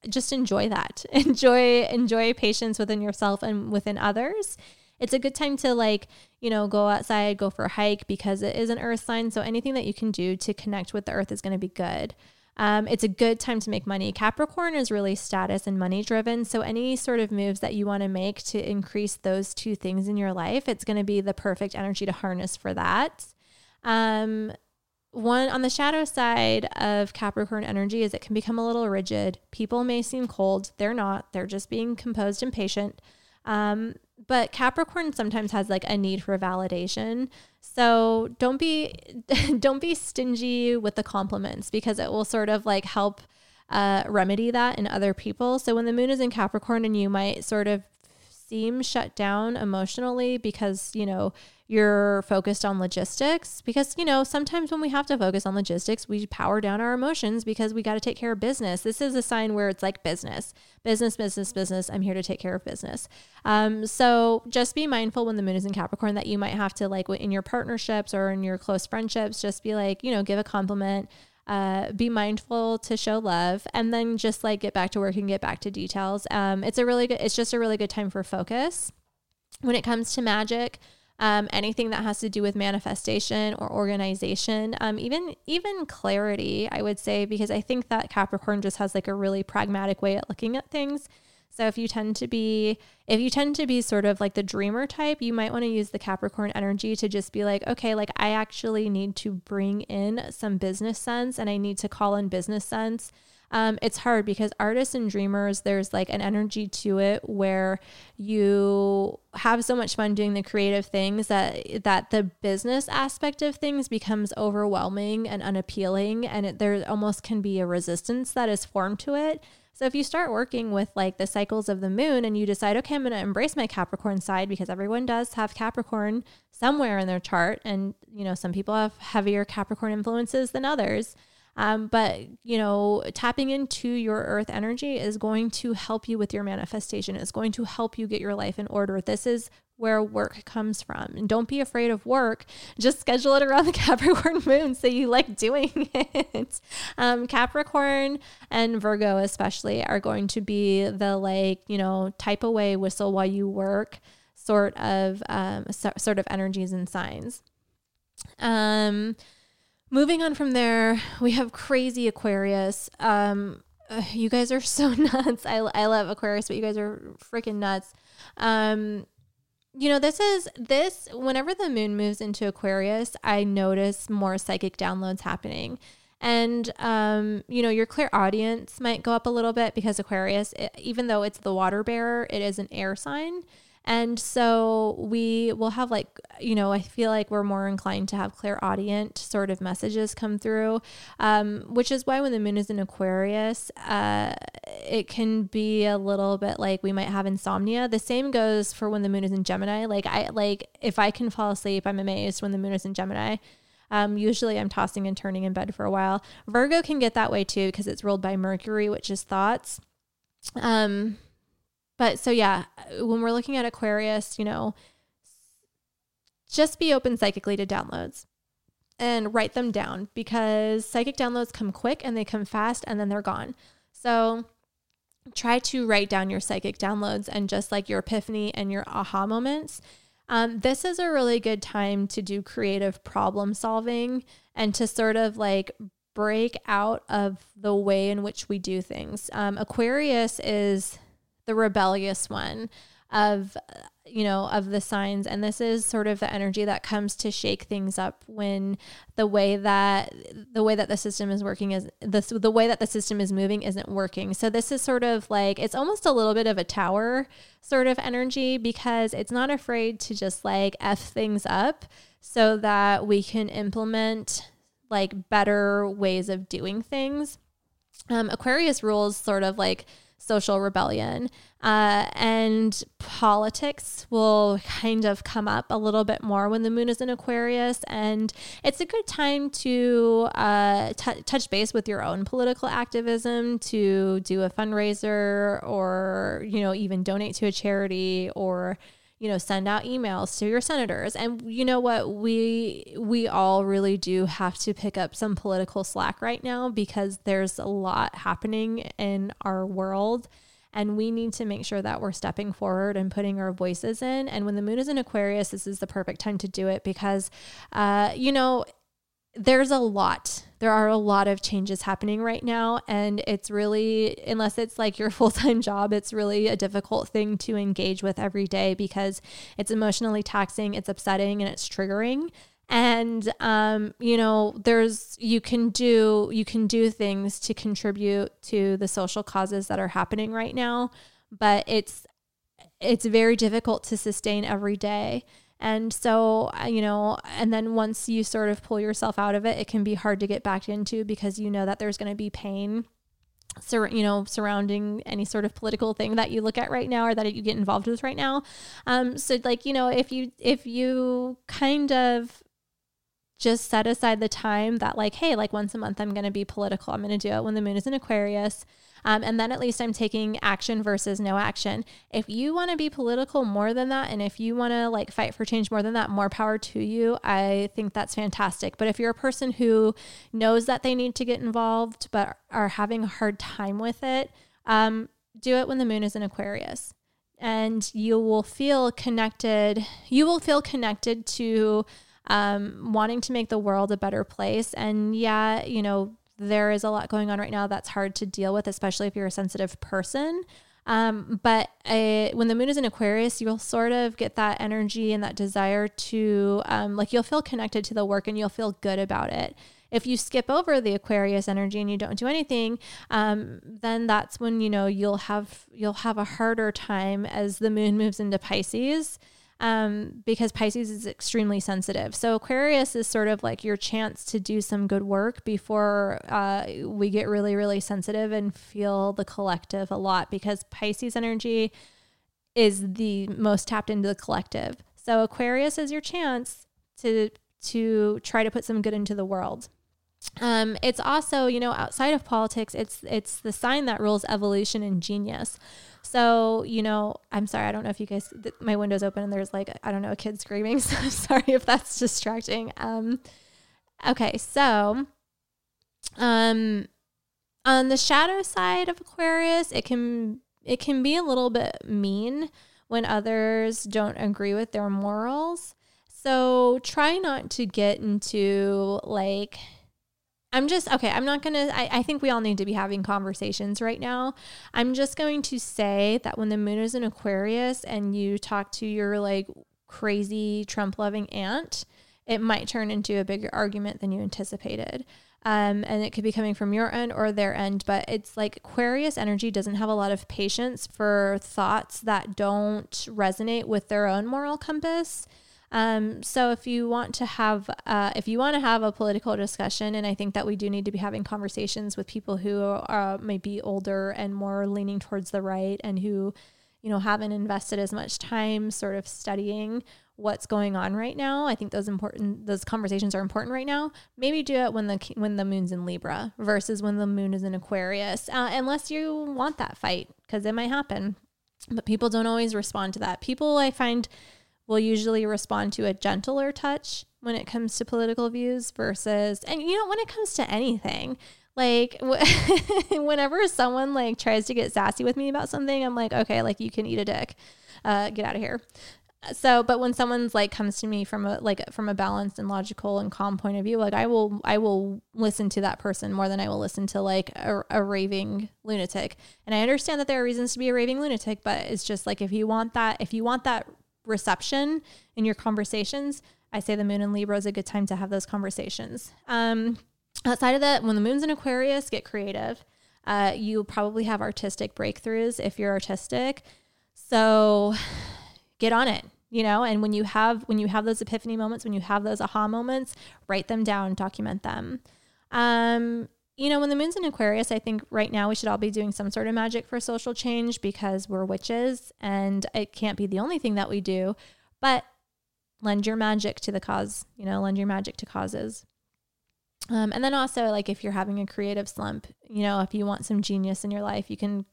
just enjoy that. Enjoy, enjoy patience within yourself and within others. It's a good time to like, you know, go outside, go for a hike because it is an earth sign. So anything that you can do to connect with the earth is going to be good. Um, it's a good time to make money. Capricorn is really status and money driven. So, any sort of moves that you want to make to increase those two things in your life, it's going to be the perfect energy to harness for that. Um, one on the shadow side of Capricorn energy is it can become a little rigid. People may seem cold, they're not, they're just being composed and patient. Um, but Capricorn sometimes has like a need for validation. So don't be don't be stingy with the compliments because it will sort of like help uh, remedy that in other people. So when the moon is in Capricorn and you might sort of seem shut down emotionally because, you know, you're focused on logistics. Because you know sometimes when we have to focus on logistics we power down our emotions because we got to take care of business. This is a sign where it's like business. Business business business. I'm here to take care of business. Um, so just be mindful when the moon is in capricorn that you might have to like in your partnerships or in your close friendships just be like you know give a compliment uh, be mindful to show love and then just like get back to work and get back to details um, it's a really good it's just a really good time for focus when it comes to magic um, anything that has to do with manifestation or organization, um, even even clarity, I would say, because I think that Capricorn just has like a really pragmatic way at looking at things. So if you tend to be if you tend to be sort of like the dreamer type, you might want to use the Capricorn energy to just be like, okay, like I actually need to bring in some business sense and I need to call in business sense um, it's hard because artists and dreamers, there's like an energy to it where you have so much fun doing the creative things that that the business aspect of things becomes overwhelming and unappealing, and it, there almost can be a resistance that is formed to it. So if you start working with like the cycles of the moon and you decide, okay, I'm going to embrace my Capricorn side because everyone does have Capricorn somewhere in their chart. And, you know, some people have heavier Capricorn influences than others. Um, but, you know, tapping into your earth energy is going to help you with your manifestation. It's going to help you get your life in order. This is where work comes from. And don't be afraid of work. Just schedule it around the Capricorn moon so you like doing it. Um, Capricorn and Virgo, especially, are going to be the like, you know, type away, whistle while you work sort of um, so, sort of energies and signs. Um, moving on from there, we have crazy Aquarius. Um, uh, you guys are so nuts. I, I love Aquarius, but you guys are freaking nuts. Um, you know, this is this whenever the moon moves into Aquarius, I notice more psychic downloads happening. And, um, you know, your clairaudience might go up a little bit because Aquarius, it, even though it's the water bearer, it is an air sign. And so we will have like, you know, I feel like we're more inclined to have clairaudient sort of messages come through, um, which is why when the moon is in Aquarius, uh, it can be a little bit like we might have insomnia. The same goes for when the moon is in Gemini. Like I like if I can fall asleep, I'm amazed when the moon is in Gemini. Um, usually I'm tossing and turning in bed for a while. Virgo can get that way too because it's ruled by Mercury, which is thoughts. Um, but so yeah, when we're looking at Aquarius, you know, just be open psychically to downloads and write them down because psychic downloads come quick and they come fast and then they're gone. So try to write down your psychic downloads and just like your epiphany and your aha moments. Um, this is a really good time to do creative problem solving and to sort of like break out of the way in which we do things. Um, Aquarius is the rebellious one of you know of the signs. And this is sort of the energy that comes to shake things up when the way that the way that the system is working is the, the way that the system is moving isn't working. So this is sort of like it's almost a little bit of a tower sort of energy because it's not afraid to just like f things up so that we can implement like better ways of doing things. Um, aquarius rules sort of like social rebellion. Uh, and politics will kind of come up a little bit more when the moon is in Aquarius. And it's a good time to uh, t- touch base with your own political activism, to do a fundraiser or, you know, even donate to a charity or you know send out emails to your senators. And you know what? We we all really do have to pick up some political slack right now because there's a lot happening in our world. And we need to make sure that we're stepping forward and putting our voices in. And when the moon is in aquarius this is the perfect time to do it because uh, you know there's a lot. There are a lot of changes happening right now. And it's really, unless it's like your full time job, it's really a difficult thing to engage with every day because it's emotionally taxing, it's upsetting, and it's triggering. And, um, you know, there's, you can do, you can do things to contribute to the social causes that are happening right now, but it's, it's very difficult to sustain every day. And so, uh, you know, and then once you sort of pull yourself out of it, it can be hard to get back into because you know that there's going to be pain sur- you know surrounding any sort of political thing that you look at right now or that you get involved with right now. Um so like you know if you if you kind of just set aside the time that like hey like once a month i'm going to be political. I'm going to do it when the moon is in aquarius um, and then at least I'm taking action versus no action. If you want to be political more than that, and if you want to like fight for change more than that, more power to you. I think that's fantastic. But if you're a person who knows that they need to get involved but are having a hard time with it, um, do it when the moon is in Aquarius. And you will feel connected. You will feel connected to um, wanting to make the world a better place. And yeah, you know, there is a lot going on right now that's hard to deal with, especially if you're a sensitive person. Um, but I, when the moon is in Aquarius, you'll sort of get that energy and that desire to, um, like, you'll feel connected to the work and you'll feel good about it. If you skip over the Aquarius energy and you don't do anything, um, then that's when you know you'll have you'll have a harder time as the moon moves into Pisces um, because Pisces is extremely sensitive. So Aquarius is sort of like your chance to do some good work before uh, we get really, really sensitive and feel the collective a lot because Pisces energy is the most tapped into the collective. So Aquarius is your chance to to try to put some good into the world. Um, it's also, you know, outside of politics, it's it's the sign that rules evolution and genius. So, you know, I'm sorry, I don't know if you guys, th- my window's open and there's like, I don't know, a kid screaming. So I'm sorry if that's distracting. Um, okay, so, um, on the shadow side of Aquarius, it can, it can be a little bit mean when others don't agree with their morals. So try not to get into like I'm just okay. I'm not gonna. I, I think we all need to be having conversations right now. I'm just going to say that when the moon is in Aquarius and you talk to your like crazy Trump loving aunt, it might turn into a bigger argument than you anticipated. Um, and it could be coming from your end or their end, but it's like Aquarius energy doesn't have a lot of patience for thoughts that don't resonate with their own moral compass. Um, so if you want to have, uh, if you want to have a political discussion, and I think that we do need to be having conversations with people who are maybe older and more leaning towards the right, and who, you know, haven't invested as much time sort of studying what's going on right now. I think those important those conversations are important right now. Maybe do it when the when the moon's in Libra versus when the moon is in Aquarius, uh, unless you want that fight because it might happen. but people don't always respond to that. People I find will usually respond to a gentler touch when it comes to political views versus, and you know, when it comes to anything, like whenever someone like tries to get sassy with me about something, I'm like, okay, like you can eat a dick, uh, get out of here. So, but when someone's like comes to me from a like from a balanced and logical and calm point of view, like I will I will listen to that person more than I will listen to like a, a raving lunatic. And I understand that there are reasons to be a raving lunatic, but it's just like if you want that if you want that reception in your conversations, I say the moon in Libra is a good time to have those conversations. Um, outside of that, when the moon's in Aquarius, get creative. Uh, you probably have artistic breakthroughs if you're artistic. So get on it, you know, and when you have when you have those epiphany moments, when you have those aha moments, write them down, document them. Um, you know, when the moon's in Aquarius, I think right now we should all be doing some sort of magic for social change because we're witches and it can't be the only thing that we do, but lend your magic to the cause, you know, lend your magic to causes. Um, and then also, like, if you're having a creative slump, you know, if you want some genius in your life, you can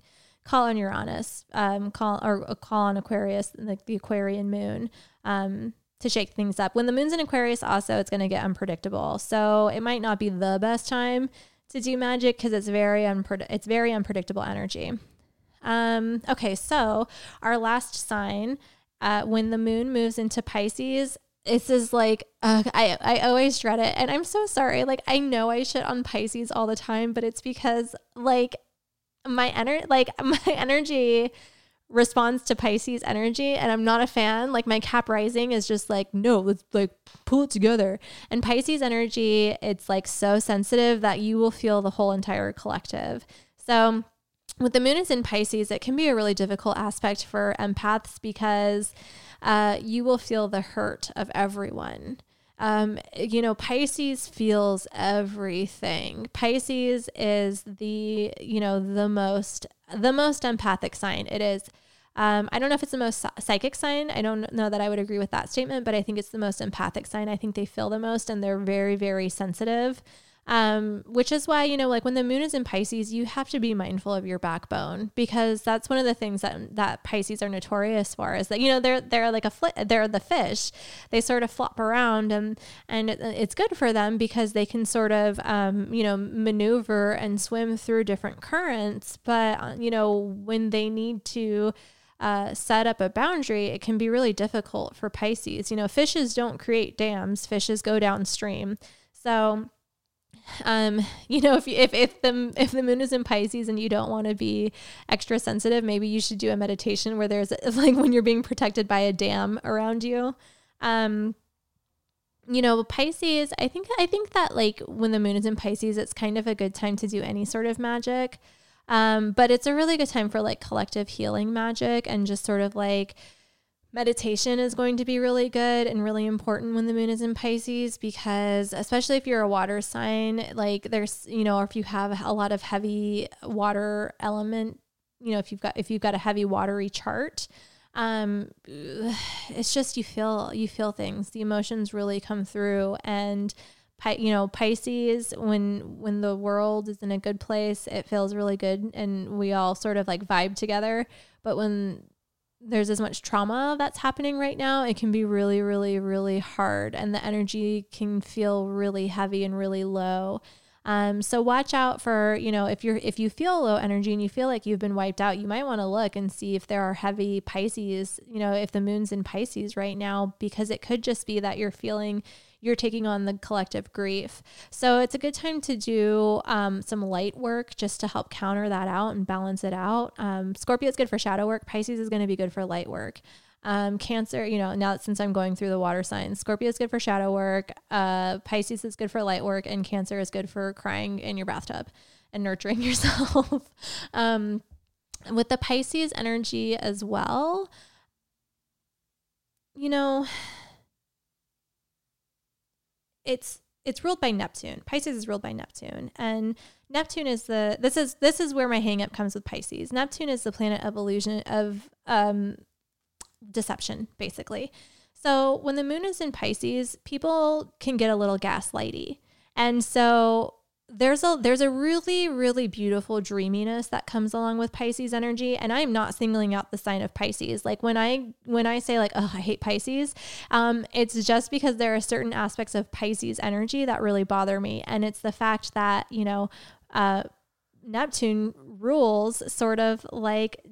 call on Uranus, um, call or uh, call on Aquarius, like the Aquarian moon, um, to shake things up. When the moon's in Aquarius, also, it's going to get unpredictable. So it might not be the best time to do magic because it's very it's very unpredictable energy. Um, okay, so our last sign, uh, when the moon moves into Pisces, this is like uh, I I always dread it, and I'm so sorry. Like I know I shit on Pisces all the time, but it's because like my energy, like my energy responds to Pisces energy and I'm not a fan. Like my cap rising is just like, no, let's like pull it together. And Pisces energy, it's like so sensitive that you will feel the whole entire collective. So with the moon is in Pisces, it can be a really difficult aspect for empaths because uh, you will feel the hurt of everyone. Um, you know, Pisces feels everything. Pisces is the, you know, the most, the most empathic sign. It is um, I don't know if it's the most psychic sign. I don't know that I would agree with that statement, but I think it's the most empathic sign. I think they feel the most and they're very, very sensitive. Um, which is why, you know, like when the moon is in Pisces, you have to be mindful of your backbone because that's one of the things that that Pisces are notorious for is that, you know, they're they're like a fl- they're the fish. They sort of flop around and and it's good for them because they can sort of um, you know, maneuver and swim through different currents, but uh, you know, when they need to uh, set up a boundary, it can be really difficult for Pisces. You know, fishes don't create dams; fishes go downstream. So, um, you know, if you, if if the if the moon is in Pisces and you don't want to be extra sensitive, maybe you should do a meditation where there's like when you're being protected by a dam around you. Um, you know, Pisces, I think I think that like when the moon is in Pisces, it's kind of a good time to do any sort of magic. Um, but it's a really good time for like collective healing magic and just sort of like meditation is going to be really good and really important when the moon is in Pisces because especially if you're a water sign, like there's, you know, or if you have a lot of heavy water element, you know, if you've got if you've got a heavy watery chart, um it's just you feel you feel things. The emotions really come through and you know pisces when when the world is in a good place it feels really good and we all sort of like vibe together but when there's as much trauma that's happening right now it can be really really really hard and the energy can feel really heavy and really low. Um, so watch out for you know if you're if you feel low energy and you feel like you've been wiped out you might want to look and see if there are heavy pisces you know if the moon's in pisces right now because it could just be that you're feeling you're taking on the collective grief. So it's a good time to do um, some light work just to help counter that out and balance it out. Um, Scorpio is good for shadow work. Pisces is going to be good for light work. Um, cancer, you know, now since I'm going through the water signs, Scorpio is good for shadow work. Uh, Pisces is good for light work, and Cancer is good for crying in your bathtub and nurturing yourself. um, with the Pisces energy as well, you know, it's it's ruled by Neptune. Pisces is ruled by Neptune, and Neptune is the this is this is where my hangup comes with Pisces. Neptune is the planet of illusion of um, deception, basically. So when the moon is in Pisces, people can get a little gaslighty, and so there's a there's a really really beautiful dreaminess that comes along with Pisces energy and I'm not singling out the sign of Pisces. Like when I when I say like oh I hate Pisces um it's just because there are certain aspects of Pisces energy that really bother me and it's the fact that you know uh Neptune rules sort of like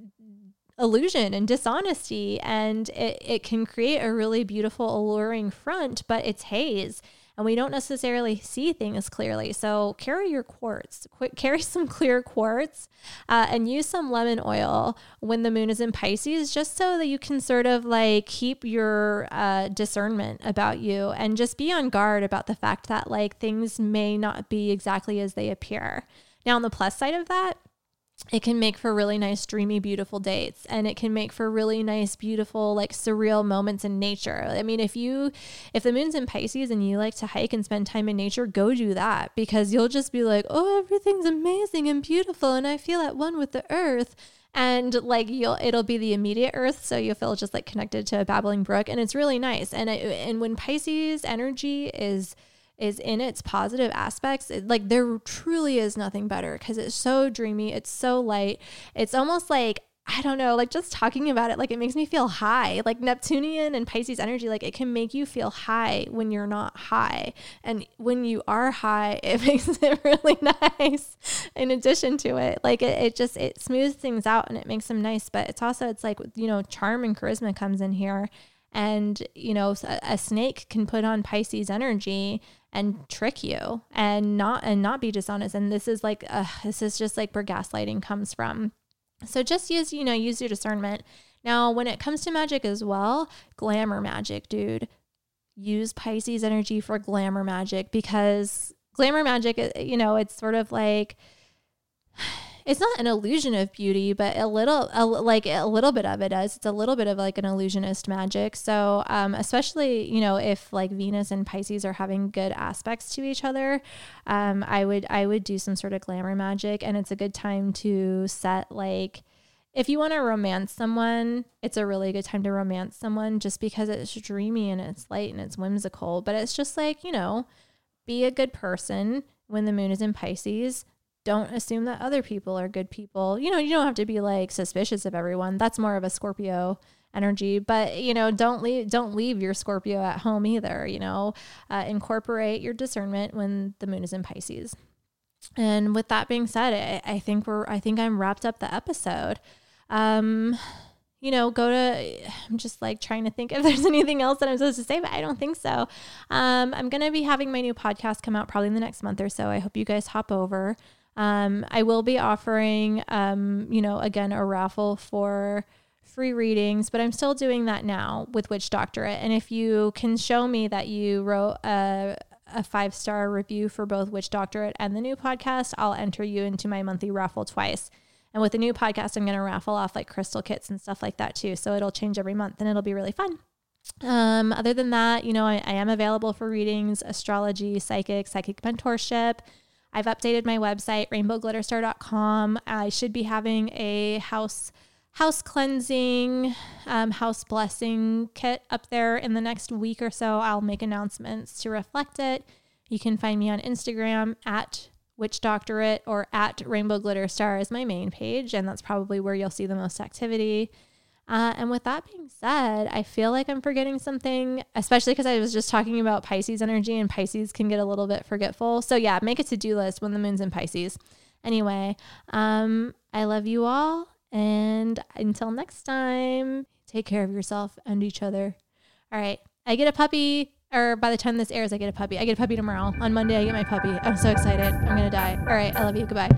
illusion and dishonesty and it, it can create a really beautiful alluring front but it's haze and we don't necessarily see things clearly. So carry your quartz, Qu- carry some clear quartz, uh, and use some lemon oil when the moon is in Pisces, just so that you can sort of like keep your uh, discernment about you and just be on guard about the fact that like things may not be exactly as they appear. Now, on the plus side of that, it can make for really nice, dreamy, beautiful dates. And it can make for really nice, beautiful, like surreal moments in nature. I mean, if you, if the moon's in Pisces and you like to hike and spend time in nature, go do that because you'll just be like, oh, everything's amazing and beautiful. And I feel at one with the earth and like you'll it'll be the immediate earth so you'll feel just like connected to a babbling brook and it's really nice and it, and when pisces energy is is in its positive aspects. It, like there truly is nothing better because it's so dreamy, it's so light. It's almost like I don't know, like just talking about it, like it makes me feel high. Like Neptunian and Pisces energy, like it can make you feel high when you're not high. And when you are high, it makes it really nice in addition to it. Like it, it just, it smooths things out and it makes them nice. But it's also, it's like, you know, charm and charisma comes in here. And, you know, a, a snake can put on Pisces energy and trick you and not and not be dishonest. And this is like uh, this is just like where gaslighting comes from. So just use you know use your discernment. Now when it comes to magic as well glamour magic dude. Use pisces energy for glamour magic because glamour magic you know it's sort of like it's not an illusion of beauty, but a little, a, like a little bit of it is. It's a little bit of like an illusionist magic. So, um, especially you know if like Venus and Pisces are having good aspects to each other, um, I would I would do some sort of glamour magic, and it's a good time to set like if you want to romance someone, it's a really good time to romance someone just because it's dreamy and it's light and it's whimsical. But it's just like, you know, be a good person when the moon is in Pisces don't assume that other people are good people. You know, you don't have to be like suspicious of everyone. That's more of a Scorpio energy but you know don't leave don't leave your scorpio at home either you know uh, incorporate your discernment when the moon is in pisces and with that being said I, I think we're i think i'm wrapped up the episode um you know, go to, I'm just like trying to think if there's anything else that I'm supposed to say, but I don't think so. Um, I'm going to be having my new podcast come out probably in the next month or so. I hope you guys hop over. Um, I will be offering, um, you know, again, a raffle for free readings, but I'm still doing that now with Witch Doctorate. And if you can show me that you wrote a, a five star review for both Witch Doctorate and the new podcast, I'll enter you into my monthly raffle twice. And with the new podcast, I'm going to raffle off like crystal kits and stuff like that too. So it'll change every month and it'll be really fun. Um, other than that, you know, I, I am available for readings, astrology, psychic, psychic mentorship. I've updated my website, rainbowglitterstar.com. I should be having a house house cleansing, um, house blessing kit up there in the next week or so. I'll make announcements to reflect it. You can find me on Instagram at Witch Doctorate or at Rainbow Glitter Star is my main page, and that's probably where you'll see the most activity. Uh, and with that being said, I feel like I'm forgetting something, especially because I was just talking about Pisces energy and Pisces can get a little bit forgetful. So, yeah, make a to do list when the moon's in Pisces. Anyway, um, I love you all. And until next time, take care of yourself and each other. All right. I get a puppy, or by the time this airs, I get a puppy. I get a puppy tomorrow. On Monday, I get my puppy. I'm so excited. I'm going to die. All right. I love you. Goodbye.